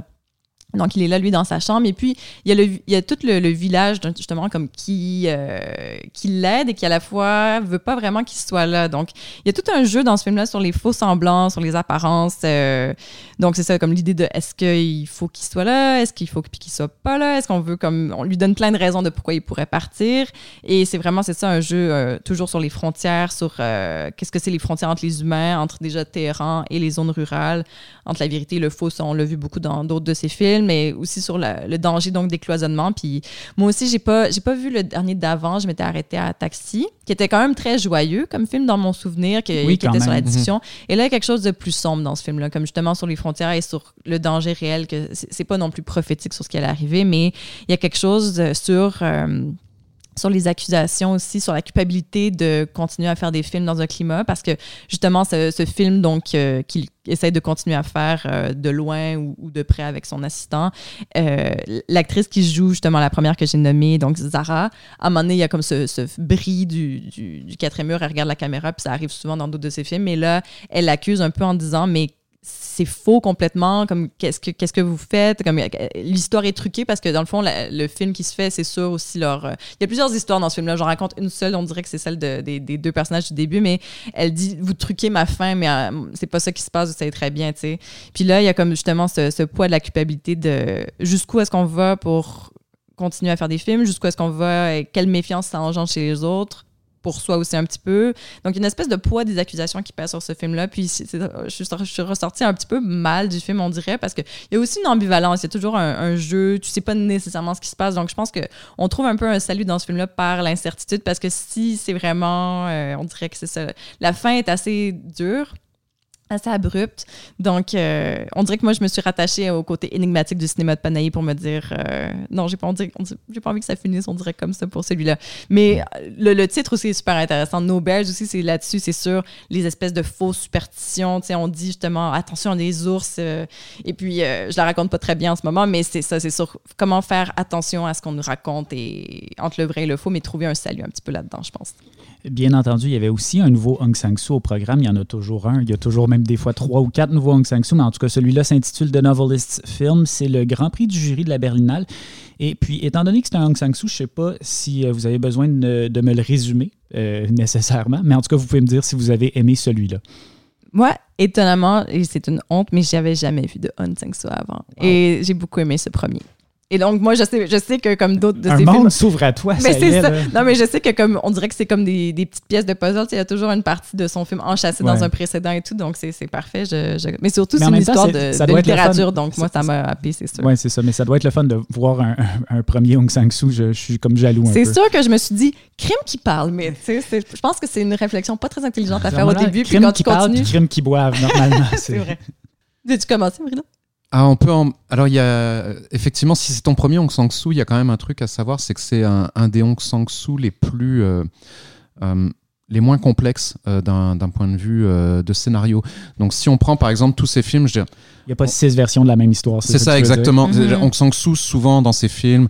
Donc, il est là, lui, dans sa chambre. Et puis, il y a, le, il y a tout le, village, justement, comme qui, euh, qui l'aide et qui, à la fois, veut pas vraiment qu'il soit là. Donc, il y a tout un jeu dans ce film-là sur les faux semblants, sur les apparences. euh, donc, c'est ça, comme l'idée de est-ce qu'il faut qu'il soit là? Est-ce qu'il faut qu'il soit pas là? Est-ce qu'on veut, comme, on lui donne plein de raisons de pourquoi il pourrait partir? Et c'est vraiment, c'est ça, un jeu euh, toujours sur les frontières, sur qu'est-ce que c'est les frontières entre les humains, entre déjà Téhéran et les zones rurales, entre la vérité et le faux. Ça, on l'a vu beaucoup dans d'autres de ses films, mais aussi sur la- le danger donc des cloisonnements. Puis moi aussi, j'ai pas, j'ai pas vu le dernier d'avant. Je m'étais arrêtée à Taxi, qui était quand même très joyeux comme film dans mon souvenir, qui, Oui, qui était sur la discussion. Et là, il y a quelque chose de plus sombre dans ce film-là, comme justement sur les frontières et sur le danger réel, que c'est c'est pas non plus prophétique sur ce qui allait arriver, mais il y a quelque chose euh, sur. euh, sur les accusations aussi, sur la culpabilité de continuer à faire des films dans un climat, parce que justement, ce, film donc euh, qu'il essaie de continuer à faire euh, de loin ou, de près avec son assistant, euh, l'actrice qui joue justement la première que j'ai nommée, donc Zara, à un moment donné, il y a comme ce, ce bris du, du, du quatrième mur, elle regarde la caméra, puis ça arrive souvent dans d'autres de ses films, mais là, elle l'accuse un peu en disant, mais c'est faux complètement, comme qu'est-ce que, qu'est-ce que vous faites, comme euh, l'histoire est truquée parce que dans le fond, le film qui se fait, c'est sûr aussi leur... euh, il y a plusieurs histoires dans ce film-là, j'en raconte une seule, on dirait que c'est celle de- des, des deux personnages du début, mais elle dit, vous truquez ma fin, mais euh, c'est pas ça qui se passe, vous savez très bien, tu sais. Puis là, il y a comme justement ce, ce poids de la culpabilité de jusqu'où est-ce qu'on va pour continuer à faire des films, jusqu'où est-ce qu'on va, et quelle méfiance ça engendre chez les autres pour soi aussi un petit peu. Donc, une espèce de poids des accusations qui pèsent sur ce film-là. Puis, je, suis, ressortie un petit peu mal du film, on dirait, parce qu'il y a aussi une ambivalence. Il y a toujours un, un jeu. Tu sais pas nécessairement ce qui se passe. Donc, je pense qu'on trouve un peu un salut dans ce film-là par l'incertitude, parce que si c'est vraiment. euh, on dirait que c'est ça. La fin est assez dure assez abrupte. Donc, euh, on dirait que moi, je me suis rattachée au côté énigmatique du cinéma de Panahi pour me dire euh, non, j'ai pas, pas envie que ça finisse, on dirait comme ça pour celui-là. Mais euh, le, titre aussi est super intéressant. No Bears aussi, c'est là-dessus, c'est sur les espèces de fausses superstitions. Tu sais, on dit justement attention des ours. et puis, je la raconte pas très bien en ce moment, mais c'est ça, c'est sur comment faire attention à ce qu'on nous raconte et entre le vrai et le faux, mais trouver un salut un petit peu là-dedans, je pense. Bien entendu, il y avait aussi un nouveau Aung San Suu au programme. Il y en a toujours un. Il y a toujours même des fois trois ou quatre nouveaux Aung San Suu, mais en tout cas, celui-là s'intitule The Novelist Film. C'est le Grand Prix du jury de la Berlinale. Et puis, étant donné que c'est un Aung San Suu, je ne sais pas si euh, vous avez besoin de, de me le résumer euh, nécessairement, mais en tout cas, vous pouvez me dire si vous avez aimé celui-là. Moi, étonnamment, et c'est une honte, mais j'avais jamais vu de Aung San Suu avant. Et j'ai beaucoup aimé ce premier. Et donc, moi, je sais, je sais que comme d'autres de un ces monde films. s'ouvre à toi, Mais ça y c'est est, ça. là. Non, mais je sais que comme on dirait que c'est comme des, des petites pièces de puzzle. Il y a toujours une partie de son film enchâssée Ouais. dans un précédent et tout. Donc, c'est c'est parfait. Je, je- Mais surtout, c'est une temps, histoire c'est- de, ça de doit littérature. Donc, moi, C'est- ça m'a happé, c'est sûr. Oui, c'est ça. Mais ça doit être le fun de voir un, un- premier Aung San Suu. Je, je suis comme jaloux un C'est peu. sûr que je me suis dit, crime qui parle, mais c'est- je pense que c'est une réflexion pas très intelligente à faire au début. Puis crime quand qui tu parlent, continues. puis crime qui boivent, normalement. C'est vrai. Veux-tu commencer, Bruno? Ah, on peut en- Alors, il y a effectivement, si c'est ton premier Aung San Suu, il y a quand même un truc à savoir, c'est que c'est un, un des Aung San Suu les plus, euh, euh, les moins complexes euh, d'un point de vue euh, de scénario. Donc, si on prend par exemple tous ces films, je dirais- Il n'y a pas six versions de la même histoire. c'est ça exactement. Mhm. Aung San Suu, souvent dans ces films,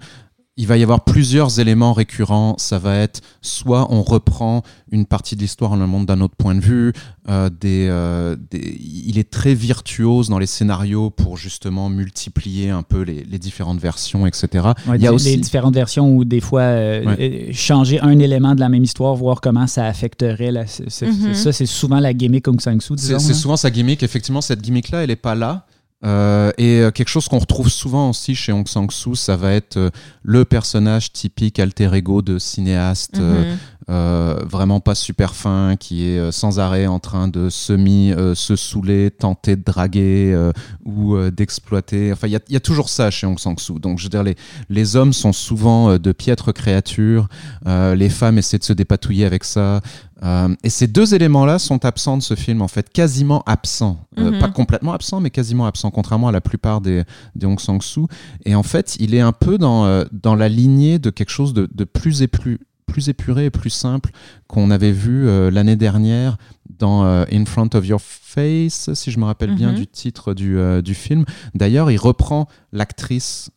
il va y avoir plusieurs éléments récurrents. Ça va être soit on reprend une partie de l'histoire dans le monde d'un autre point de vue. euh, des, euh, des- il est très virtuose dans les scénarios pour justement multiplier un peu les, les différentes versions, etc. Ouais, il y a aussi les différentes versions où des fois euh, changer un élément de la même histoire, voir comment ça affecterait. La, c'est- c'est- Mhm. Ça, c'est souvent la gimmick Aung San Suu, C'est disons. c'est hein. souvent sa gimmick. Effectivement, cette gimmick-là, elle n'est pas là. Euh, et euh, quelque chose qu'on retrouve souvent aussi chez Aung San Suu, ça va être euh, le personnage typique alter ego de cinéaste, Mhm. euh, vraiment pas super fin, qui est sans arrêt en train de semi euh, se saouler, tenter de draguer ou d'exploiter. Enfin, il y y a toujours ça chez Aung San Suu. Donc, je veux dire, les, les hommes sont souvent de piètres créatures. Les femmes essaient de se dépatouiller avec ça. Euh, et ces deux éléments-là sont absents de ce film, en fait, quasiment absents. Euh, Mhm. Pas complètement absents, mais quasiment absents, contrairement à la plupart des, des Aung San Suu. Et en fait, il est un peu dans, euh, dans la lignée de quelque chose de, de plus, et plus, plus épuré et plus simple qu'on avait vu euh, l'année dernière dans euh, In Front of Your Face, si je me rappelle bien Mhm. du titre du, euh, du film. D'ailleurs, il reprend l'actrice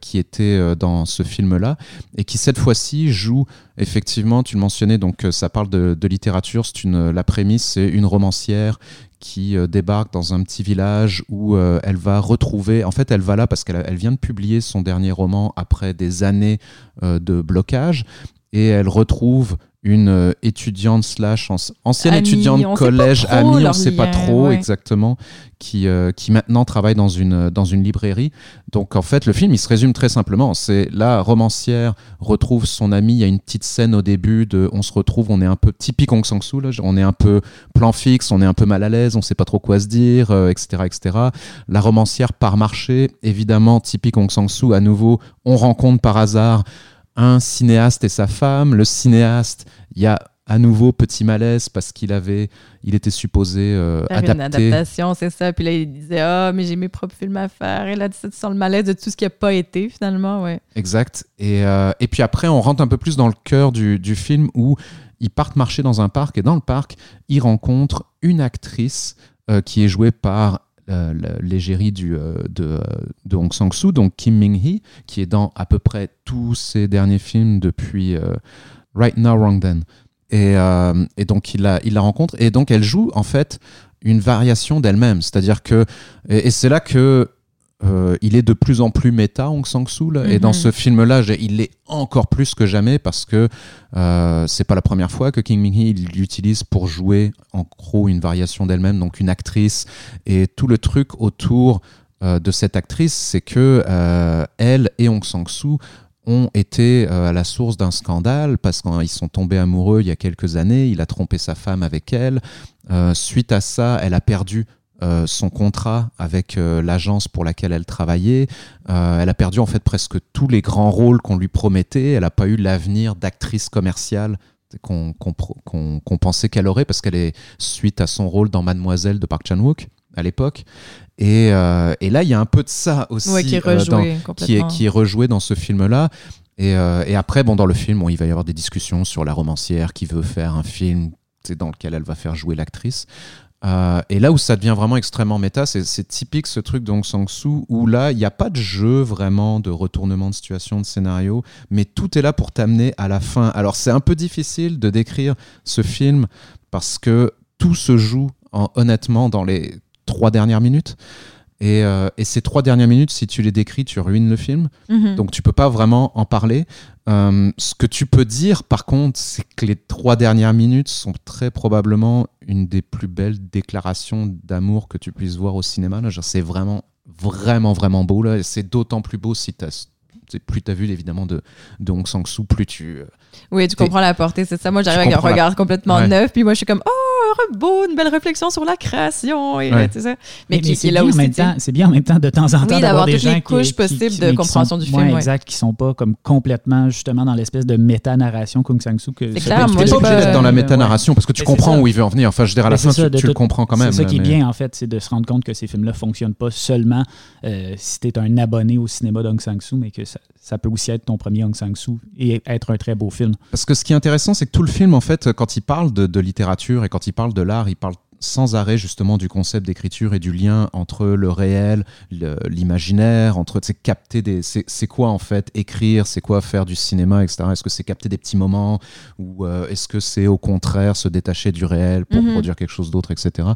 qui était dans ce film-là et qui cette fois-ci joue effectivement, tu le mentionnais, donc ça parle de, de littérature, c'est une, la prémisse, c'est une romancière qui euh, débarque dans un petit village où euh, elle va retrouver, en fait elle va là parce qu'elle elle vient de publier son dernier roman après des années euh, de blocage et elle retrouve une euh, étudiante slash anci- ancienne Amie, étudiante on sait pas collège trop amie on leur sait pas trop ouais. exactement qui euh, qui maintenant travaille dans une dans une librairie. Donc en fait le film il se résume très simplement. C'est la romancière retrouve son ami il y a une petite scène au début de on se retrouve on est un peu typique Aung San Suu là, on est un peu plan fixe on est un peu mal à l'aise on sait pas trop quoi se dire euh, etc etc la romancière part marcher. Évidemment typique Aung San Suu à nouveau on rencontre par hasard un cinéaste et sa femme. Le cinéaste, il y a à nouveau petit malaise parce qu'il avait, il était supposé euh, Faire une adapter. adaptation, c'est ça. Puis là, il disait Ah, mais j'ai mes propres films à faire. Et là, tu sens le malaise de tout ce qui n'a pas été, finalement. Ouais. Exact. Et, euh, et puis après, on rentre un peu plus dans le cœur du, du film où ils partent marcher dans un parc et dans le parc, ils rencontrent une actrice euh, qui est jouée par l'égérie du, euh, de, euh, de Hong Sang-soo, donc Kim Min-hee, qui est dans à peu près tous ses derniers films depuis euh, Right Now, Wrong Then. Et, euh, et donc, il la, il la rencontre. Et donc, elle joue, en fait, une variation d'elle-même. C'est-à-dire que... Et, et c'est là que euh, il est de plus en plus méta, Hong Sang-soo. là. Et Mhm. dans ce film-là, il l'est encore plus que jamais parce que euh, c'est pas la première fois que King Min-hee il l'utilise pour jouer en gros une variation d'elle-même, donc une actrice. Et tout le truc autour euh, de cette actrice, c'est que euh, elle et Hong Sang-soo ont été à la source d'un scandale parce qu'ils sont tombés amoureux il y a quelques années. Il a trompé sa femme avec elle. Euh, suite à ça, elle a perdu euh, son contrat avec euh, l'agence pour laquelle elle travaillait. Euh, elle a perdu en fait presque tous les grands rôles qu'on lui promettait. Elle n'a pas eu l'avenir d'actrice commerciale qu'on pensait qu'elle aurait parce qu'elle est suite à son rôle dans Mademoiselle de Park Chan-wook à l'époque. Et, et là, il y a un peu de ça aussi Ouais, qui est dans- rejoué qui est, complètement. qui est rejoué dans ce film-là. Et, et après, bon, dans le film, bon, il va y avoir des discussions sur la romancière qui veut faire un film dans lequel elle va faire jouer l'actrice. Euh, et là où ça devient vraiment extrêmement méta, c'est typique ce truc d'Ong Sang-soo où là, il n'y a pas de jeu vraiment de retournement de situation, de scénario, mais tout est là pour t'amener à la fin. Alors c'est un peu difficile de décrire ce film parce que tout se joue en, honnêtement dans les trois dernières minutes. Et, euh, et, ces trois dernières minutes, si tu les décris, tu ruines le film. Mhm. Donc tu peux pas vraiment en parler. Euh, ce que tu peux dire, par contre, c'est que les trois dernières minutes sont très probablement une des plus belles déclarations d'amour que tu puisses voir au cinéma. C'est vraiment, vraiment, vraiment beau. Là. C'est d'autant plus beau si tu as plus tu as vu évidemment de, de Hong Sang-soo, plus tu. Euh, oui, tu comprends la portée, c'est ça. Moi, j'arrive avec un regard complètement neuf, puis moi, je suis comme, oh, beau, une belle réflexion sur la création, et ça. Mais, qui, est là aussi. C'est bien en même temps de temps en temps oui, d'avoir des gens les couches possibles de compréhension du film. exact, qui sont pas comme complètement justement dans l'espèce de méta-narration Kung Sang-soo. C'est clair, moi, je pas obligé d'être dans la méta-narration parce que tu comprends où il veut en venir. Enfin, je dirais à la fin, tu le comprends quand même. C'est ça qui est bien, en fait, c'est de se rendre compte que ces films-là fonctionnent pas seulement euh, si tu es un abonné au cinéma d'Hong Sang-soo, mais que ça peut aussi être ton premier Aung San Suu et être un très beau film. Parce que ce qui est intéressant, c'est que tout le film, en fait, quand il parle de, littérature et quand il parle de l'art, il parle sans arrêt justement du concept d'écriture et du lien entre le réel, l'imaginaire, entre capter des, c'est quoi en fait écrire, c'est quoi faire du cinéma, etc. Est-ce que c'est capter des petits moments ou euh, est-ce que c'est au contraire se détacher du réel pour mhm. produire quelque chose d'autre, etc.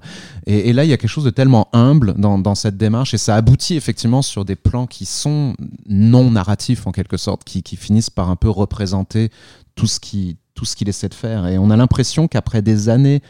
Et, là, il y a quelque chose de tellement humble dans, dans, cette démarche et ça aboutit effectivement sur des plans qui sont non narratifs en quelque sorte, qui, qui finissent par un peu représenter tout ce qui tout ce qu'il essaie de faire. Et on a l'impression qu'après des années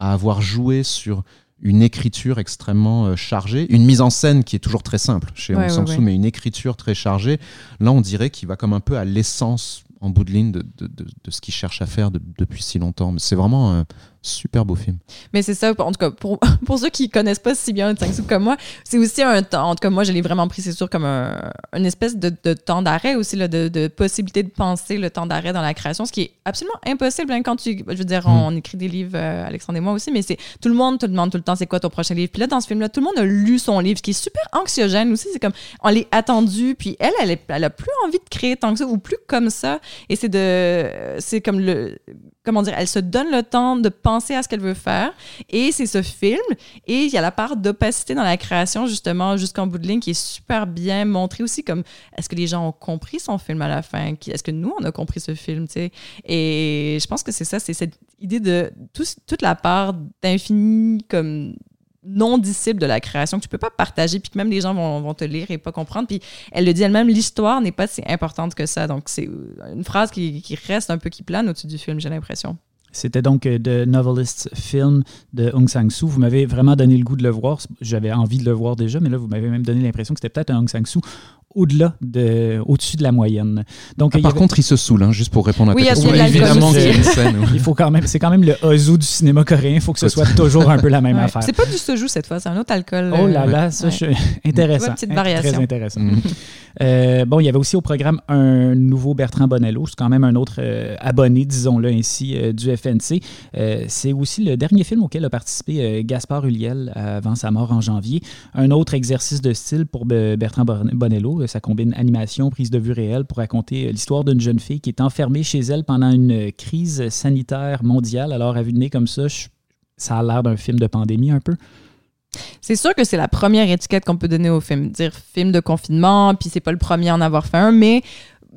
à avoir joué sur une écriture extrêmement euh, chargée, une mise en scène qui est toujours très simple chez ouais, mais une écriture très chargée. Là, on dirait qu'il va comme un peu à l'essence en bout de ligne de, de, de, ce qu'il cherche à faire depuis si longtemps. Mais c'est vraiment un super beau film. Mais c'est ça, en tout cas, pour, pour ceux qui connaissent pas si bien Sang-soo comme moi, c'est aussi un temps, en tout cas, moi, je l'ai vraiment pris, c'est sûr, comme un, une espèce de, temps d'arrêt aussi, là, de, possibilité de penser le temps d'arrêt dans la création, ce qui est absolument impossible hein, quand tu, je veux dire, hmm. on, écrit des livres, euh, Alexandre et moi aussi, mais c'est tout le monde te demande tout le temps c'est quoi ton prochain livre? Puis là, dans ce film-là, tout le monde a lu son livre, ce qui est super anxiogène aussi. C'est comme, on l'est attendu, puis elle, elle, elle, a plus envie de créer tant que ça, ou plus comme ça. Et c'est de, c'est comme le, comment dire, elle se donne le temps de penser à ce qu'elle veut faire. Et c'est ce film. Et il y a la part d'opacité dans la création, justement, jusqu'en bout de ligne, qui est super bien montrée aussi. Comme, est-ce que les gens ont compris son film à la fin? Est-ce que nous, on a compris ce film? sais? Et je pense que c'est ça, c'est cette idée de toute la part d'infini, comme non disciple de la création que tu peux pas partager puis que même les gens vont, vont te lire et pas comprendre puis elle le dit elle-même l'histoire n'est pas si importante que ça donc c'est une phrase qui, qui, reste un peu qui plane au-dessus du film j'ai l'impression c'était donc The euh, Novelist Film de Hong Sang-soo. Vous m'avez vraiment donné le goût de le voir. J'avais envie de le voir déjà, mais là, vous m'avez même donné l'impression que c'était peut-être un Hong Sang-soo au-delà de, au-dessus de la moyenne. Donc, ah, par contre, il se saoule, hein, juste pour répondre à oui, ta question. Oui, évidemment, il faut quand même, c'est quand même le ozu du cinéma coréen. Il faut que ce soit toujours un peu la même affaire. C'est pas du soju cette fois, c'est un autre alcool. Oh là là, ça, je... intéressant. petite variation. Très intéressant. Mm. Euh, bon, il y avait aussi au programme un nouveau Bertrand Bonello. C'est quand même un autre euh, abonné, disons-le ainsi, euh, du FNC. c'est aussi le dernier film auquel a participé Gaspard Huliel avant sa mort en janvier. Un autre exercice de style pour Bertrand Bonello. Ça combine animation, prise de vue réelle pour raconter l'histoire d'une jeune fille qui est enfermée chez elle pendant une crise sanitaire mondiale. Alors, à vue de nez comme ça, ça a l'air d'un film de pandémie un peu. C'est sûr que c'est la première étiquette qu'on peut donner au film. Dire film de confinement, puis c'est pas le premier à en avoir fait un, mais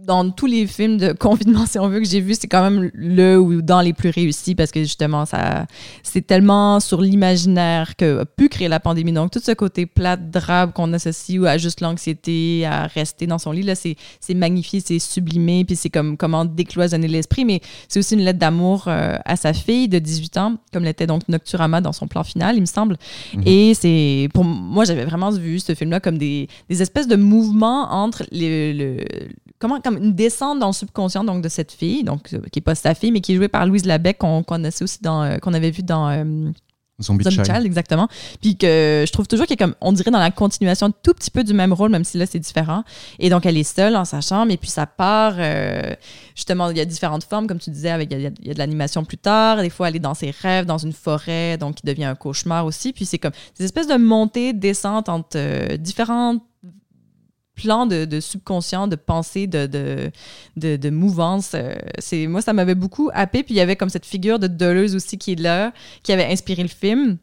dans tous les films de confinement, si on veut, que j'ai vu, c'est quand même le ou dans les plus réussis parce que justement, ça, c'est tellement sur l'imaginaire que a pu créer la pandémie. Donc, tout ce côté plat, drabe qu'on associe ou à juste l'anxiété, à rester dans son lit, là, c'est, c'est magnifié, c'est sublimé, puis c'est comme comment décloisonner l'esprit. Mais c'est aussi une lettre d'amour euh, à sa fille de 18 ans, comme l'était donc Nocturama dans son plan final, il me semble. Mhm. Et c'est, pour moi, j'avais vraiment vu ce film-là comme des, des espèces de mouvements entre les, le, comment, comme une descente dans le subconscient donc, de cette fille, donc, euh, qui n'est pas sa fille, mais qui est jouée par Louise Labec, qu'on connaissait aussi dans, euh, qu'on avait vu dans. Euh, Zombie, Child. exactement. Puis que je trouve toujours qu'elle est comme, on dirait dans la continuation tout petit peu du même rôle, même si là c'est différent. Et donc elle est seule dans sa chambre et puis ça part, justement, il y a différentes formes, comme tu disais, avec, il y a, de l'animation plus tard. Des fois elle est dans ses rêves, dans une forêt, donc qui devient un cauchemar aussi. Puis c'est comme des espèces de montées, descentes entre différentes plan de, subconscient, de pensée, de, de, de, mouvance. Euh, c'est, moi, ça m'avait beaucoup happé. Puis il y avait comme cette figure de Deleuze aussi qui est là, qui avait inspiré le film.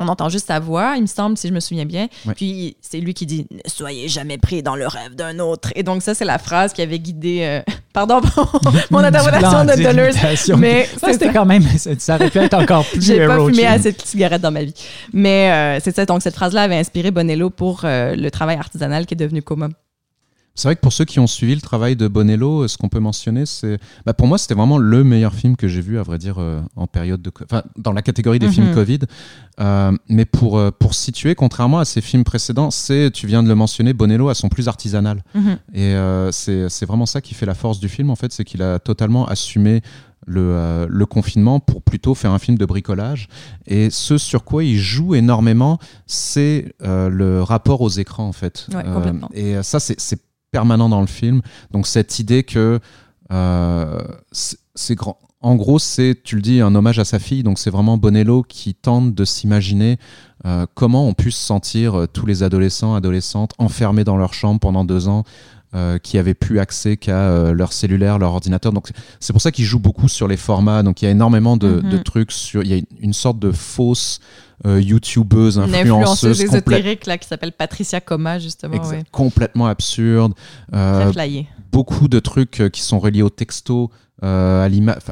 On entend juste sa voix, il me semble, si je me souviens bien. Ouais. Puis c'est lui qui dit Ne soyez jamais pris dans le rêve d'un autre. Et donc, ça, c'est la phrase qui avait guidé. euh, Pardon pour mon interprétation de Deleuze. Mais c'était quand même. Ça aurait pu être encore plus J'ai pas fumé assez de cigarettes dans ma vie. Mais euh, c'est ça. Donc, cette phrase-là avait inspiré Bonello pour euh, le travail artisanal qui est devenu Coma. C'est vrai que pour ceux qui ont suivi le travail de Bonello, ce qu'on peut mentionner, c'est. Bah pour moi, c'était vraiment le meilleur film que j'ai vu, à vrai dire, euh, en période de. Enfin, dans la catégorie des Mhm. films Covid. Euh, mais pour, euh, pour situer, contrairement à ses films précédents, c'est, tu viens de le mentionner, Bonello a son plus artisanal. Et euh, c'est c'est vraiment ça qui fait la force du film, en fait, c'est qu'il a totalement assumé le, le confinement pour plutôt faire un film de bricolage. Et ce sur quoi il joue énormément, c'est le rapport aux écrans, en fait. Ouais, complètement. et ça, c'est permanent dans le film. Donc cette idée que euh, c'est grand. En gros, c'est, tu le dis, un hommage à sa fille. Donc c'est vraiment Bonello qui tente de s'imaginer euh, comment on puisse se sentir euh, tous les adolescents, adolescentes enfermés dans leur chambre pendant deux ans, euh, qui avaient plus accès qu'à euh, leur cellulaire, leur ordinateur. Donc c'est pour ça qu'il joue beaucoup sur les formats. Donc il y a énormément de, Mhm. de trucs sur. Il y a une sorte de fausse euh, youtubeuse, Une influenceuse, complète- ésotérique là, qui s'appelle Patricia Coma, justement. Ouais. complètement absurde. Euh, Très flyé. beaucoup de trucs euh, qui sont reliés au texto, euh,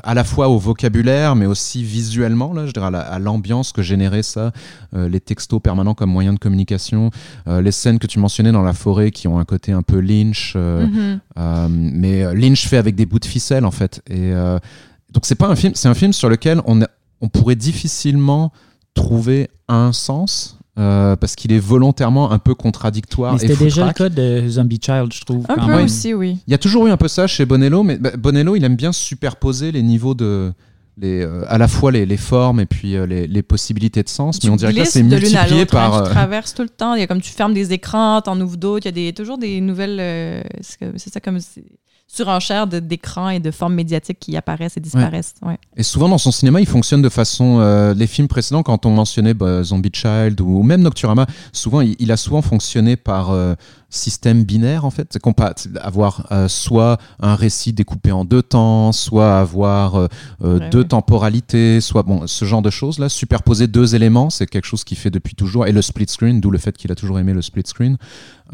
à, la fois au vocabulaire, mais aussi visuellement, là, je dirais à la- à l'ambiance que générait ça, euh, les textos permanents comme moyen de communication, euh, les scènes que tu mentionnais dans la forêt qui ont un côté un peu Lynch, Mhm. mais Lynch fait avec des bouts de ficelle en fait. Et donc c'est pas un film, c'est un film sur lequel on, a- on pourrait difficilement trouver un sens. euh, parce qu'il est volontairement un peu contradictoire. C'était déjà le cas de Zombie Child, je trouve. Un peu aussi, oui. Il y a toujours eu un peu ça chez Bonello, mais bah, Bonello, il aime bien superposer les niveaux de. Les, euh, à la fois les, les formes et puis euh, les, les possibilités de sens, Tu mais on dirait que là c'est multiplié l'autre, hein, par. tu traverses tout le temps. Il y a comme tu fermes des écrans, t'en ouvres d'autres. Il y a des, toujours des nouvelles. euh, c'est ça comme surenchère d'écrans et de formes médiatiques qui apparaissent et disparaissent. Ouais. Et souvent dans son cinéma, il fonctionne de façon. euh, les films précédents, quand on mentionnait bah, Zombie Child ou, même Nocturama, souvent il, il a souvent fonctionné par euh, système binaire en fait. C'est qu'on peut avoir euh, soit un récit découpé en deux temps, soit avoir euh, euh, Ouais, deux ouais. temporalités, soit bon ce genre de choses là. Superposer deux éléments, c'est quelque chose qu'il fait depuis toujours. Et le split screen, d'où le fait qu'il a toujours aimé le split screen.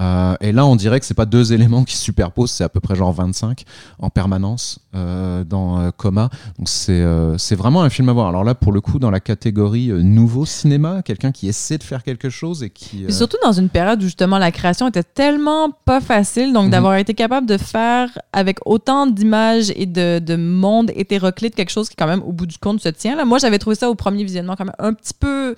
Euh, et là, on dirait que c'est pas deux éléments qui se superposent, c'est à peu près genre 25 en permanence dans euh, Coma. Donc c'est euh, c'est vraiment un film à voir. Alors là, pour le coup, dans la catégorie euh, nouveau cinéma, quelqu'un qui essaie de faire quelque chose et qui... Et euh, surtout dans une période où justement la création était tellement pas facile, donc Mhm. d'avoir été capable de faire avec autant d'images et de, de monde hétéroclite quelque chose qui quand même au bout du compte se tient. Là. Moi j'avais trouvé ça au premier visionnement quand même un petit peu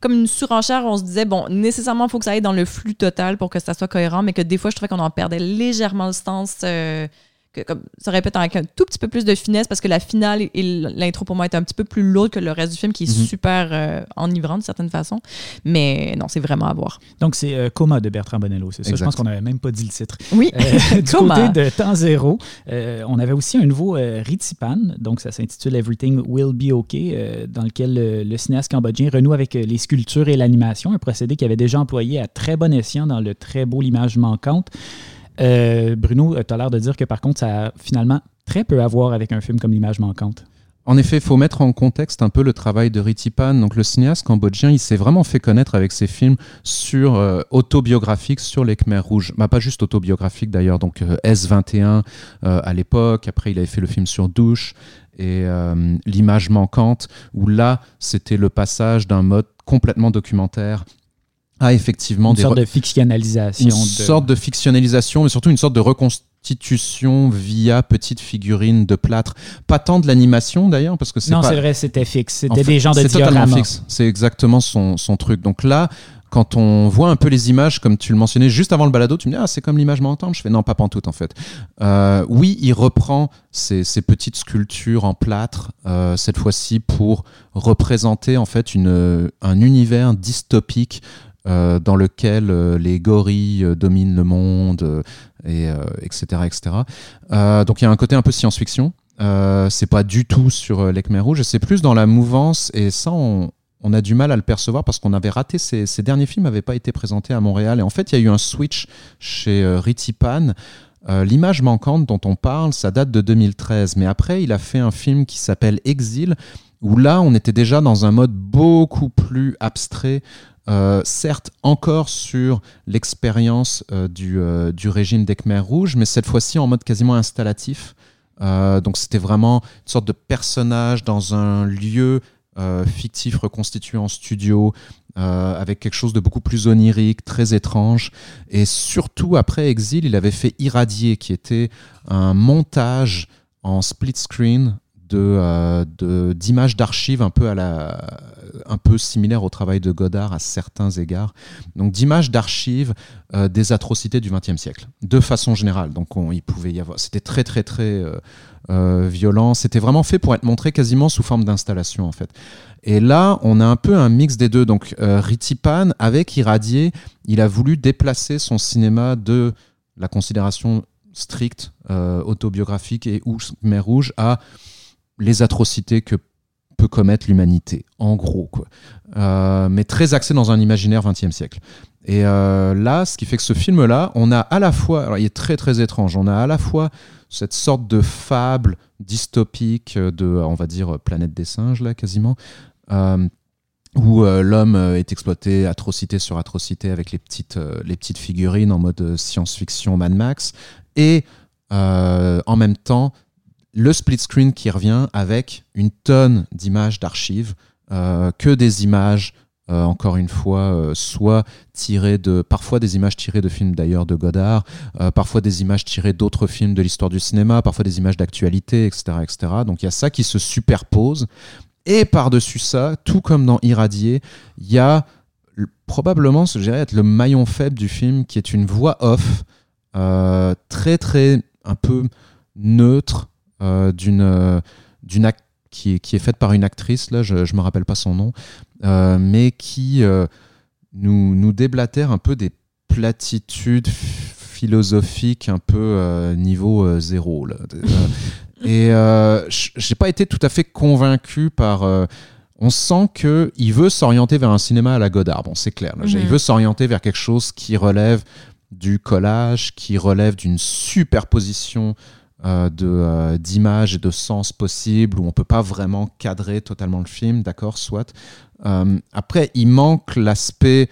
comme une surenchère. On se disait, bon, nécessairement il faut que ça aille dans le flux total pour que ça soit cohérent, mais que des fois je trouvais qu'on en perdait légèrement le sens. euh, que, comme, ça aurait pu être avec un tout petit peu plus de finesse parce que la finale et l'intro pour moi était un petit peu plus lourde que le reste du film qui est Mhm. super euh, enivrant de certaine façon. Mais non, c'est vraiment à voir. Donc, c'est euh, Coma de Bertrand Bonello, c'est ça? Je pense qu'on n'avait même pas dit le titre. Oui, Euh, du Coma. côté de Temps Zéro, euh, on avait aussi un nouveau euh, Ritipan, donc ça s'intitule Everything Will Be OK, euh, dans lequel le cinéaste cambodgien renoue avec euh, les sculptures et l'animation, un procédé qu'il avait déjà employé à très bon escient dans le très beau L'image manquante. Euh, Bruno, tu as l'air de dire que par contre, ça a finalement très peu à voir avec un film comme L'image manquante. En effet, il faut mettre en contexte un peu le travail de Ritipan. Donc, le cinéaste cambodgien, il s'est vraiment fait connaître avec ses films sur euh, autobiographiques sur les Khmers rouges. Bah, pas juste autobiographiques d'ailleurs. Donc, euh, S21 euh, à l'époque. Après, il avait fait le film sur Douche et euh, L'image manquante, où là, c'était le passage d'un mode complètement documentaire à effectivement Une des sorte de fictionnalisation. une de- sorte de fictionnalisation, mais surtout une sorte de reconstitution via petites figurines de plâtre. Pas tant de l'animation d'ailleurs, parce que c'est Non, pas. c'est vrai, c'était fixe. En C'était fait, des genres de C'est totalement fixe. C'est exactement son, son truc. Donc là, quand on voit un peu les images, comme tu le mentionnais juste avant le balado, tu me dis ah c'est comme l'image manquante. Je fais non pas pantoute en fait. Euh, oui, il reprend ces, ces petites sculptures en plâtre euh, cette fois-ci pour représenter en fait une, un univers dystopique euh, dans lequel euh, les gorilles euh, dominent le monde, et, etc. etc. Donc il y a un côté un peu science-fiction. C'est pas du tout sur les Khmer rouges, c'est plus dans la mouvance, et ça, on, a du mal à le percevoir parce qu'on avait raté ces, derniers films n'avaient pas été présentés à Montréal. Et en fait, il y a eu un switch chez euh, Ritipan. L'image manquante dont on parle, ça date de 2013. Mais après, il a fait un film qui s'appelle Exil, où là, on était déjà dans un mode beaucoup plus abstrait, euh, certes encore sur l'expérience euh, du, euh, du, régime des Khmer rouges, mais cette fois-ci en mode quasiment installatif. donc c'était vraiment une sorte de personnage dans un lieu fictif reconstitué en studio, avec quelque chose de beaucoup plus onirique, très étrange. Et surtout après Exil, il avait fait Irradier, qui était un montage en split screen de d'images d'archives un peu à la un peu similaire au travail de Godard à certains égards. Donc d'images d'archives euh, des atrocités du XXe siècle. De façon générale. Donc on, il pouvait y avoir c'était très très très euh, violent. C'était vraiment fait pour être montré quasiment sous forme d'installation en fait. Et là, on a un peu un mix des deux. Donc, Ritipan, avec Irradié, il a voulu déplacer son cinéma de la considération stricte, autobiographique et ou mer rouge à les atrocités que peut commettre l'humanité, en gros, quoi. Euh, mais très axé dans un imaginaire 20e siècle. Et euh, là, ce qui fait que ce film-là, on a à la fois, alors il est très très étrange, on a à la fois cette sorte de fable dystopique de, on va dire, planète des singes, là, quasiment, euh, où l'homme est exploité atrocité sur atrocité avec les petites, les petites figurines en mode science-fiction Mad Max, et en même temps le split screen qui revient avec une tonne d'images d'archives, euh, que des images, euh, encore une fois, euh, soit tirées de, parfois des images tirées de films d'ailleurs de Godard, parfois des images tirées d'autres films de l'histoire du cinéma, parfois des images d'actualité, etc., etc. Donc il y a ça qui se superpose. Et par-dessus ça, tout comme dans Irradié, il y a probablement, je dirais, être le maillon faible du film, qui est une voix off, très très un peu neutre, d'une euh, d'une qui est, qui est faite par une actrice, là, je ne me rappelle pas son nom, euh, mais qui nous, nous déblatère un peu des platitudes philosophiques un peu niveau zéro. Là. et j'ai pas été tout à fait convaincu par on sent que il veut s'orienter vers un cinéma à la Godard. Bon, c'est clair. Il mhm. veut s'orienter vers quelque chose qui relève du collage, qui relève d'une superposition euh, de euh, d'images et de sens possibles où on peut pas vraiment cadrer totalement le film, d'accord, soit. Euh, après, il manque l'aspect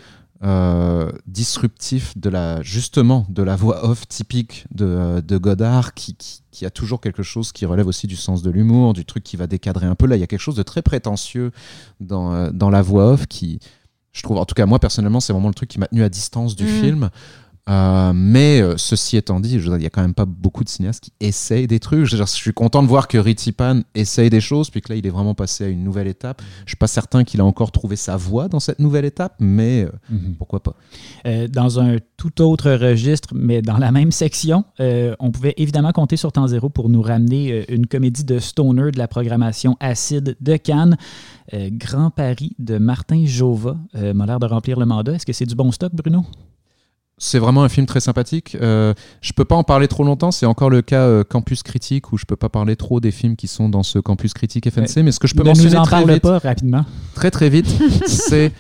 disruptif de la justement de la voix off typique de, de Godard qui, qui, a toujours quelque chose qui relève aussi du sens de l'humour, du truc qui va décadrer un peu. Là, il y a quelque chose de très prétentieux dans, dans la voix off qui, je trouve, en tout cas moi personnellement, c'est vraiment le truc qui m'a tenu à distance du mmh. film. Euh, mais euh, ceci étant dit, il n'y a quand même pas beaucoup de cinéastes qui essayent des trucs. Je, suis content de voir que Ritipan essaye des choses, puis que là, il est vraiment passé à une nouvelle étape. Je suis pas certain qu'il a encore trouvé sa voie dans cette nouvelle étape, mais euh, mhm. pourquoi pas. dans un tout autre registre, mais dans la même section, on pouvait évidemment compter sur Temps Zéro pour nous ramener une comédie de stoner de la programmation acide de Cannes. Grand Paris de Martin Jova m'a l'air de remplir le mandat. Est-ce que c'est du bon stock, Bruno? C'est vraiment un film très sympathique. Euh, je peux pas en parler trop longtemps. C'est encore le cas euh, Campus Critique où je peux pas parler trop des films qui sont dans ce Campus Critique FNC. Mais ce que je peux mentionner très vite, pas rapidement. très très vite, c'est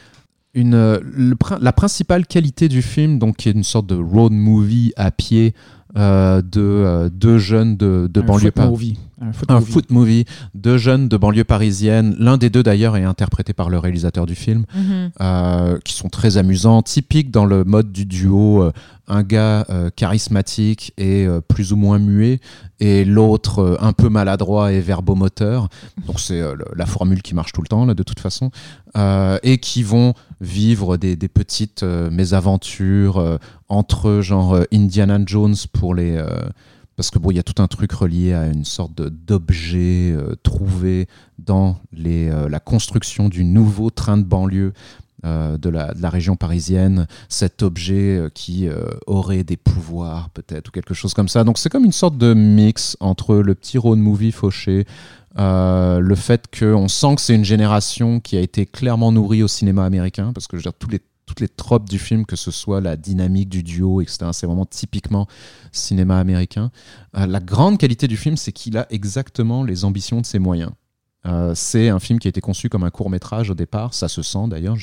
une euh, la principale qualité du film, donc qui est une sorte de road movie à pied de deux jeunes de, de banlieue parisienne un foot, movie. Deux jeunes de banlieue parisienne. L'un des deux d'ailleurs est interprété par le réalisateur du film, mhm. euh, qui sont très amusants, typiques dans le mode du duo. Euh, un gars euh, charismatique et plus ou moins muet, et l'autre un peu maladroit et verbomoteur. Donc c'est la formule qui marche tout le temps là, de toute façon, et qui vont vivre des, petites mésaventures entre genre Indiana Jones pour les parce que bon, il y a tout un truc relié à une sorte d'objet euh, trouvé dans euh, la construction du nouveau train de banlieue euh, de, la, de, la, région parisienne, cet objet qui aurait des pouvoirs peut-être ou quelque chose comme ça. Donc c'est comme une sorte de mix entre le petit road movie fauché, le fait qu'on sent que c'est une génération qui a été clairement nourrie au cinéma américain, parce que je veux dire, tous les toutes les tropes du film, que ce soit la dynamique du duo, etc. C'est vraiment typiquement cinéma américain. Euh, la grande qualité du film, c'est qu'il a exactement les ambitions de ses moyens. Euh, c'est un film qui a été conçu comme un court métrage au départ, ça se sent d'ailleurs.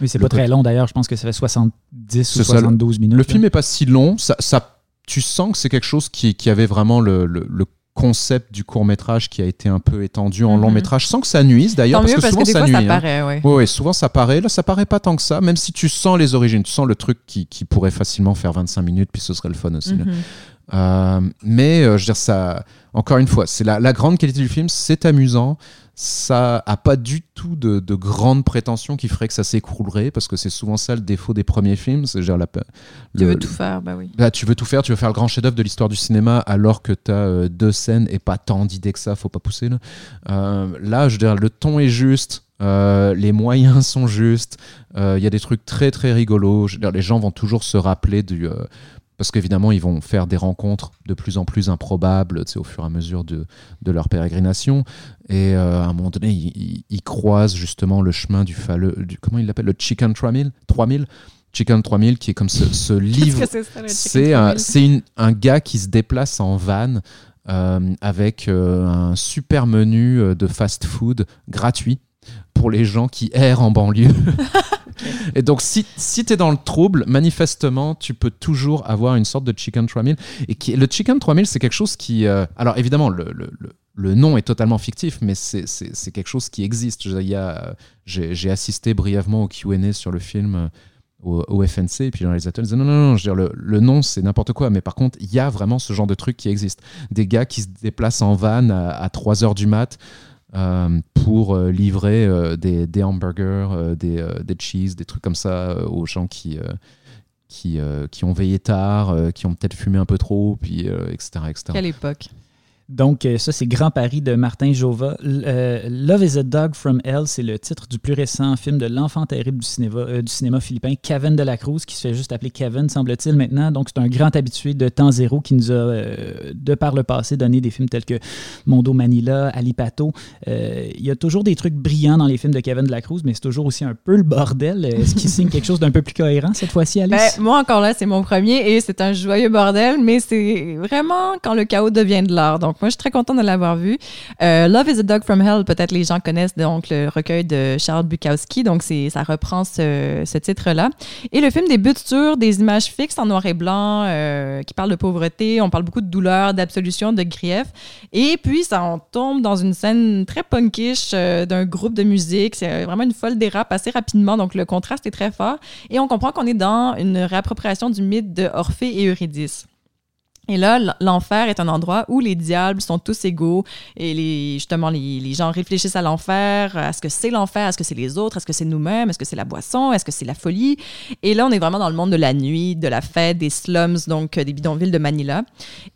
Oui, c'est pas très long d'ailleurs, je pense que ça fait 70 ou 72 minutes. Le film est pas si long, ça, ça tu sens que c'est quelque chose qui, qui avait vraiment le, le, concept du court métrage qui a été un peu étendu en long Mhm. métrage sans que ça nuise d'ailleurs parce que souvent que des ça fois, nuit. ça hein. paraît, ouais. Souvent ça paraît. Là, ça paraît pas tant que ça, même si tu sens les origines. Tu sens le truc qui, qui pourrait facilement faire 25 minutes, puis ce serait le fun aussi. Euh, mais euh, je veux dire, ça, encore une fois, c'est la, la grande qualité du film, c'est amusant. Ça a pas du tout de, de grandes prétentions qui feraient que ça s'écroulerait, parce que c'est souvent ça le défaut des premiers films. C'est genre la, Tu veux tout faire, bah oui. Là, tu veux tout faire, tu veux faire le grand chef-d'œuvre de l'histoire du cinéma alors que tu as deux scènes et pas tant d'idées que ça, faut pas pousser. Là, Euh, là je veux dire, le ton est juste, euh, les moyens sont justes, euh, il y a des trucs très très rigolos. Je veux dire, les gens vont toujours se rappeler du. euh, parce qu'évidemment, ils vont faire des rencontres de plus en plus improbables au fur et à mesure de, de leur pérégrination. Et euh, à un moment donné, ils, ils- ils croisent justement le chemin du fameux. Du, comment il l'appelle? Le Chicken 3000 3000 Chicken 3000, qui est comme ce, ce livre. C'est un, 3000? c'est une- un gars qui se déplace en van euh, avec euh, un super menu de fast-food gratuit pour les gens qui errent en banlieue. Et donc, si, si tu es dans le trouble, manifestement, tu peux toujours avoir une sorte de Chicken 3000. Et le Chicken 3000, c'est quelque chose qui. euh, alors, évidemment, le, le- le- nom est totalement fictif, mais c'est- quelque chose qui existe. J'ai assisté brièvement au QA sur le film. euh, au, FNC, et puis le réalisateur disait non, non, non, je veux dire, le, le nom c'est n'importe quoi, mais par contre, il y a vraiment ce genre de truc qui existe. Des gars qui se déplacent en van à, à 3 heures du mat pour euh, livrer euh, des, hamburgers, euh, des, euh, des cheese, des trucs comme ça euh, aux gens qui, euh, qui, euh, qui ont veillé tard, euh, qui ont peut-être fumé un peu trop, puis, euh, etc. etc. Quelle époque. Donc, euh, ça, c'est Grand Paris de Martin Jova. Euh, Love is a Dog from Hell, c'est le titre du plus récent film de l'enfant terrible du cinéma, euh, du cinéma philippin, Kevin de la Cruz, qui se fait juste appeler Kevin, semble-t-il, maintenant. Donc, c'est un grand habitué de Temps Zéro qui nous a, de par le passé, donné des films tels que Mondo Manila, Ali Pato. Il y a toujours des trucs brillants dans les films de Kevin de la Cruz, mais c'est toujours aussi un peu le bordel. Est-ce qu'il signe quelque chose d'un peu plus cohérent cette fois-ci, Alice? Ben, moi, encore là, c'est mon premier et c'est un joyeux bordel, mais c'est vraiment quand le chaos devient de l'art. Donc, moi, je suis très contente de l'avoir vu. Euh, Love is a Dog from Hell, peut-être les gens connaissent donc le recueil de Charles Bukowski. Donc, ça reprend ce, ce titre-là. Et le film débute sur des images fixes en noir et blanc euh, qui parlent de pauvreté. On parle beaucoup de douleur, d'absolution, de grief. Et puis, ça on tombe dans une scène très punkish euh, d'un groupe de musique. C'est vraiment une folle dérape assez rapidement. Donc, le contraste est très fort. Et on comprend qu'on est dans une réappropriation du mythe de Orphée et Eurydice. Et là, l'enfer est un endroit où les diables sont tous égaux et les, justement, les, gens réfléchissent à l'enfer, à ce que c'est l'enfer, est-ce que c'est les autres, est-ce que c'est nous-mêmes, est-ce que c'est la boisson, est-ce que c'est la folie? Et là, on est vraiment dans le monde de la nuit, de la fête, des slums, donc euh, des bidonvilles de Manila.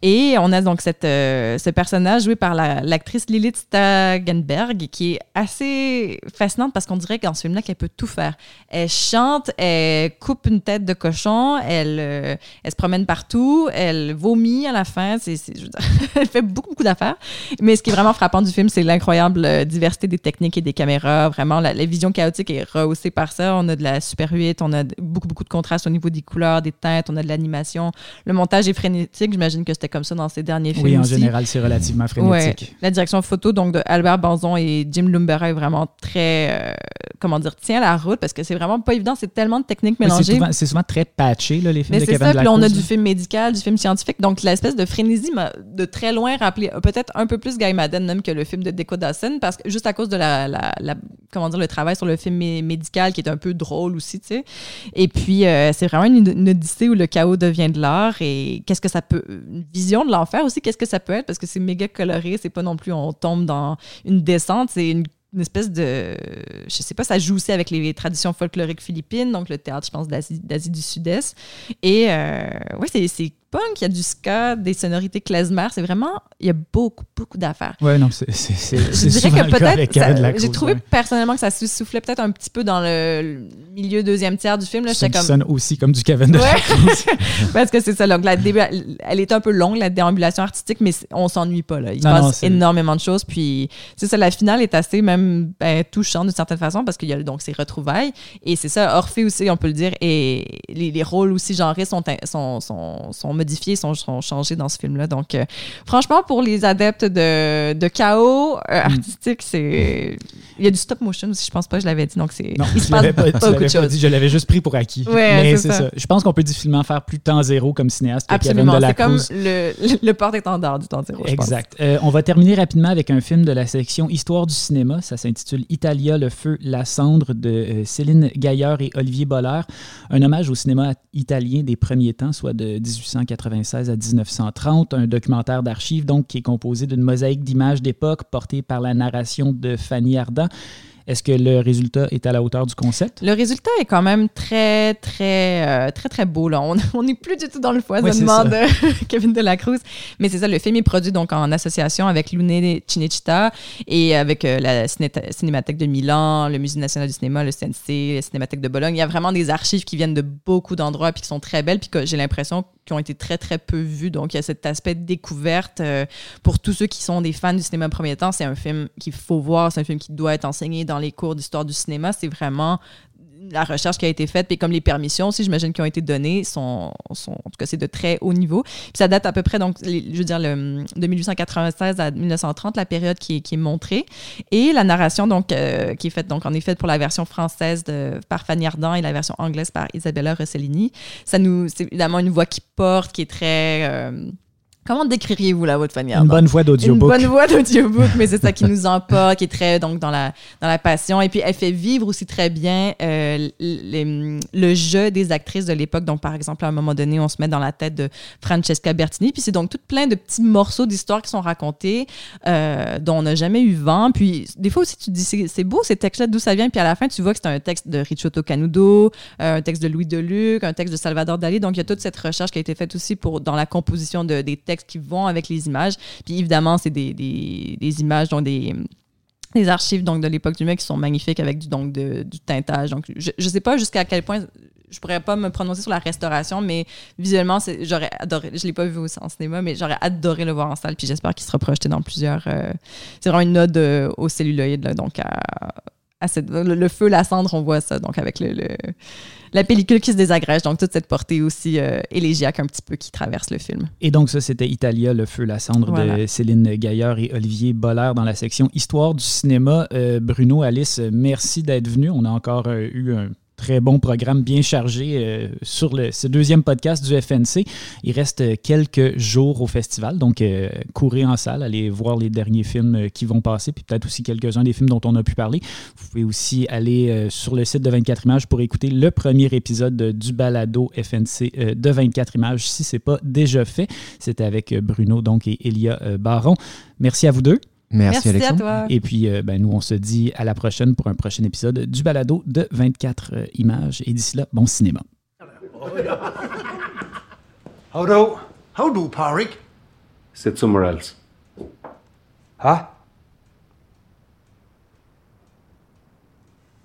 Et on a donc cette, euh, ce personnage joué par la- l'actrice Lilith Stagenberg qui est assez fascinante parce qu'on dirait que dans ce film-là qu'elle peut tout faire. Elle chante, elle coupe une tête de cochon, elle, euh, se promène partout, elle vomit à la fin. C'est, c'est- je veux dire, elle fait beaucoup, beaucoup d'affaires. Mais ce qui est vraiment frappant du film, c'est l'incroyable euh, diversité des techniques et des caméras. Vraiment, la, la vision chaotique est rehaussée par ça. On a de la super 8, on a beaucoup, beaucoup de contrastes au niveau des couleurs, des teintes, on a de l'animation. Le montage est frénétique. J'imagine que c'était comme ça dans ces derniers films. oui, en aussi. général, c'est relativement frénétique. Ouais. La direction photo donc de Albert Banzon et Jim Lumbera est vraiment très euh, comment dire tient la route parce que c'est vraiment pas évident, c'est tellement de techniques c'est mélangées. souvent, c'est souvent très patché, là, les films Mais de Kevin ça, puis on a du film médical, du film scientifique. Donc, l'espèce de frénésie m'a de très loin rappelé euh, peut-être un peu plus Guy Madden même que le film de Deco Dawson, parce que juste à cause de la, comment dire, le travail sur le film mé- médical qui est un peu drôle aussi, tu sais. Et puis, euh, c'est vraiment une, une odyssée où le chaos devient de l'art et qu'est-ce que ça peut. Une vision de l'enfer aussi, qu'est-ce que ça peut être, parce que c'est méga coloré, c'est pas non plus on tombe dans une descente, c'est une espèce de. Je sais pas, ça joue aussi avec les traditions folkloriques philippines, donc le théâtre, je pense, d'Asie du Sud-Est. Et euh, ouais, c'est punk, il y a du ska, des sonorités klezmer, c'est vraiment. Il y a beaucoup, beaucoup d'affaires. Ouais, non, c'est Je dirais que peut-être. J'ai trouvé ouais. personnellement que ça se soufflait peut-être un petit peu dans le, milieu deuxième tiers du film. Là, Ça comme. sonne aussi comme du Kevin de Ouais. Parce que c'est ça. Donc, la elle, est un peu longue, la déambulation artistique, mais on s'ennuie pas. Là. Il se Non, non, passe c'est- énormément de choses. Puis, c'est ça, la finale est assez même ben, touchante d'une certaine façon parce qu'il y a donc ces retrouvailles. Et c'est ça, Orphée aussi, on peut le dire. Et les, les rôles aussi genrés sont, sont, sont, sont modifiés, sont, sont changés dans ce film-là. Donc, euh, franchement, pour les adeptes de, de chaos euh, Mm. artistique, c'est. Il y a du stop motion aussi, je pense pas je l'avais dit. Donc, c'est. Non, il se passe l'avais pas, tu beaucoup de pas choses. dit, je l'avais juste pris pour acquis. Ouais, Mais c'est ça. ça. Je pense qu'on peut difficilement faire plus temps zéro comme cinéaste Absolument. Kevin de la C'est comme le, le, le porte-étendard du temps zéro. Exact. Euh, on va terminer rapidement avec un film de la section Histoire du cinéma. Ça s'intitule Italia, le feu, la cendre de Céline Gaillard et Olivier Bollard. Un hommage au cinéma italien des premiers temps, soit de 1896 à 1930. Un documentaire d'archives, donc, qui est composé d'une mosaïque d'images d'époque portée par la narration de Fanny Ardant. Est-ce que le résultat est à la hauteur du concept? Le résultat est quand même très, très, euh, très, très beau. Là. On n'est plus du tout dans le foisonnement de Kevin de la Cruz. Mais c'est ça, le film est produit donc en association avec Lune Cinecittà et avec euh, la Ciné- Cinémathèque de Milan, le Musée national du cinéma, le CNC, la Cinémathèque de Bologne. Il y a vraiment des archives qui viennent de beaucoup d'endroits puis qui sont très belles puis que j'ai l'impression qui ont été très, très peu vues. Donc, il y a cet aspect de découverte. euh, pour tous ceux qui sont des fans du cinéma premier temps, c'est un film qu'il faut voir. C'est un film qui doit être enseigné dans les cours d'histoire du cinéma. C'est vraiment la recherche qui a été faite, puis comme les permissions aussi, j'imagine, qui ont été données, sont, sont en tout cas, c'est de très haut niveau. Puis ça date à peu près, donc, je veux dire, le, de 1896 à 1930, la période qui est, qui est montrée. Et la narration, donc, euh, qui est faite, donc, en effet, pour la version française de, par Fanny Ardant et la version anglaise par Isabella Rossellini. Ça nous, c'est évidemment une voix qui porte, qui est très... euh, Comment décririez-vous la voix de Fanny Une bonne voix une d'audiobook. bonne voix d'audiobook, mais c'est ça qui nous emporte, qui est très donc dans la dans la passion. Et puis elle fait vivre aussi très bien euh, les- le jeu des actrices de l'époque. Donc par exemple, à un moment donné, on se met dans la tête de Francesca Bertini. Puis c'est donc tout plein de petits morceaux d'histoire qui sont racontés euh, dont on n'a jamais eu vent. Puis des fois aussi, tu te dis c'est c'est beau ces textes-là, d'où ça vient. Puis à la fin, tu vois que c'est un texte de Ricciotto Canudo, euh, un texte de Louis Deluc, un texte de Salvador Dali. Donc il y a toute cette recherche qui a été faite aussi pour dans la composition de, des textes qui vont avec les images. Puis évidemment, c'est des, des, images, dont des, des archives donc, de l'époque du mec qui sont magnifiques avec du, donc, du teintage. Donc, je ne sais pas jusqu'à quel point je pourrais pas me prononcer sur la restauration, mais visuellement, j'aurais adoré. Je l'ai pas vu en cinéma, mais j'aurais adoré le voir en salle. Puis j'espère qu'il sera projeté dans plusieurs. euh, c'est vraiment une ode euh, au celluloïd, là, donc à, à cette- le, le feu, la cendre, on voit ça. Donc avec le, le- la pellicule qui se désagrège, donc toute cette portée aussi euh, élégiaque un petit peu qui traverse le film. Et donc, ça, c'était Italia, le feu, la cendre de. Céline Gaillard et Olivier Bollard dans la section Histoire du cinéma. Euh, Bruno, Alice, merci d'être venu. On a encore euh, eu un très bon programme bien chargé euh, sur le, ce deuxième podcast du FNC. Il reste quelques jours au festival, donc euh, courez en salle, allez voir les derniers films euh, qui vont passer, puis peut-être aussi quelques-uns des films dont on a pu parler. Vous pouvez aussi aller euh, sur le site de 24 images pour écouter le premier épisode de- du balado FNC de 24 images si ce n'est pas déjà fait. C'était avec Bruno donc et Elia Baron. Merci à vous deux. Merci, à Alexandre. toi. Et puis, euh, ben, nous, on se dit à la prochaine pour un prochain épisode du balado de 24 euh, images. Et d'ici là, bon cinéma. How do? How do, Parik? Sit somewhere else. Huh?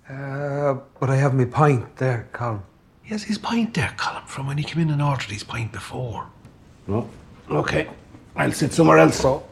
Uh, but I have my pint there, Colin. He has his pint there, Colin, from when he came in and ordered his pint before. No? Okay. I'll sit somewhere else. So,